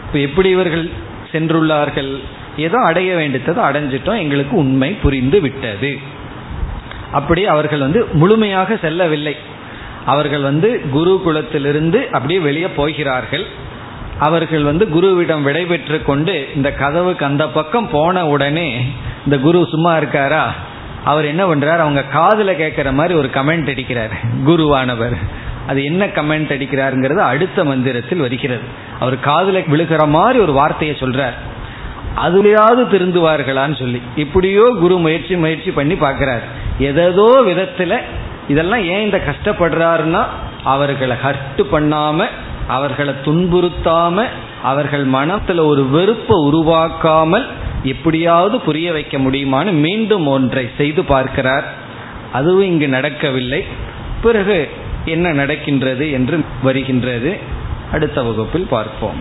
[SPEAKER 1] இப்போ எப்படி இவர்கள் சென்றுள்ளார்கள்? ஏதோ அடைய வேண்டியதை அடைஞ்சிட்டோம் எங்களுக்கு உண்மை புரிந்து விட்டது. அப்படி அவர்கள் வந்து முழுமையாக செல்லவில்லை. அவர்கள் வந்து குரு குலத்திலிருந்து அப்படியே வெளியே போகிறார்கள். அவர்கள் வந்து குருவிடம் விடைபெற்று கொண்டு இந்த கதவுக்கு அந்த பக்கம் போன உடனே இந்த குரு சும்மா இருக்காரா? அவர் என்ன பண்றார்? அவங்க காதில் கேட்குற மாதிரி ஒரு கமெண்ட் அடிக்கிறார். குருவானவர். அது என்ன கமெண்ட் அடிக்கிறாருங்கிறது அடுத்த மந்திரத்தில் வருகிறது. அவர் காதில் விழுகிற மாதிரி ஒரு வார்த்தையை சொல்றார். அதுலயாவது திருந்துவார்களான்னு சொல்லி. இப்படியோ குரு முயற்சி முயற்சி பண்ணி பார்க்கிறார். எதோ விதத்துல இதெல்லாம் ஏன் இந்த கஷ்டப்படுறாருன்னா அவர்களை ஹர்ட் பண்ணாம அவர்களை துன்புறுத்தாம அவர்கள் மனத்துல ஒரு வெறுப்பை உருவாக்காமல் எப்படியாவது புரிய வைக்க முடியுமான்னு மீண்டும் ஒன்றை செய்து பார்க்கிறார். அதுவும் இங்கு நடக்கவில்லை. பிறகு என்ன நடக்கின்றது என்று வருகின்றது. அடுத்த வகுப்பில் பார்ப்போம்.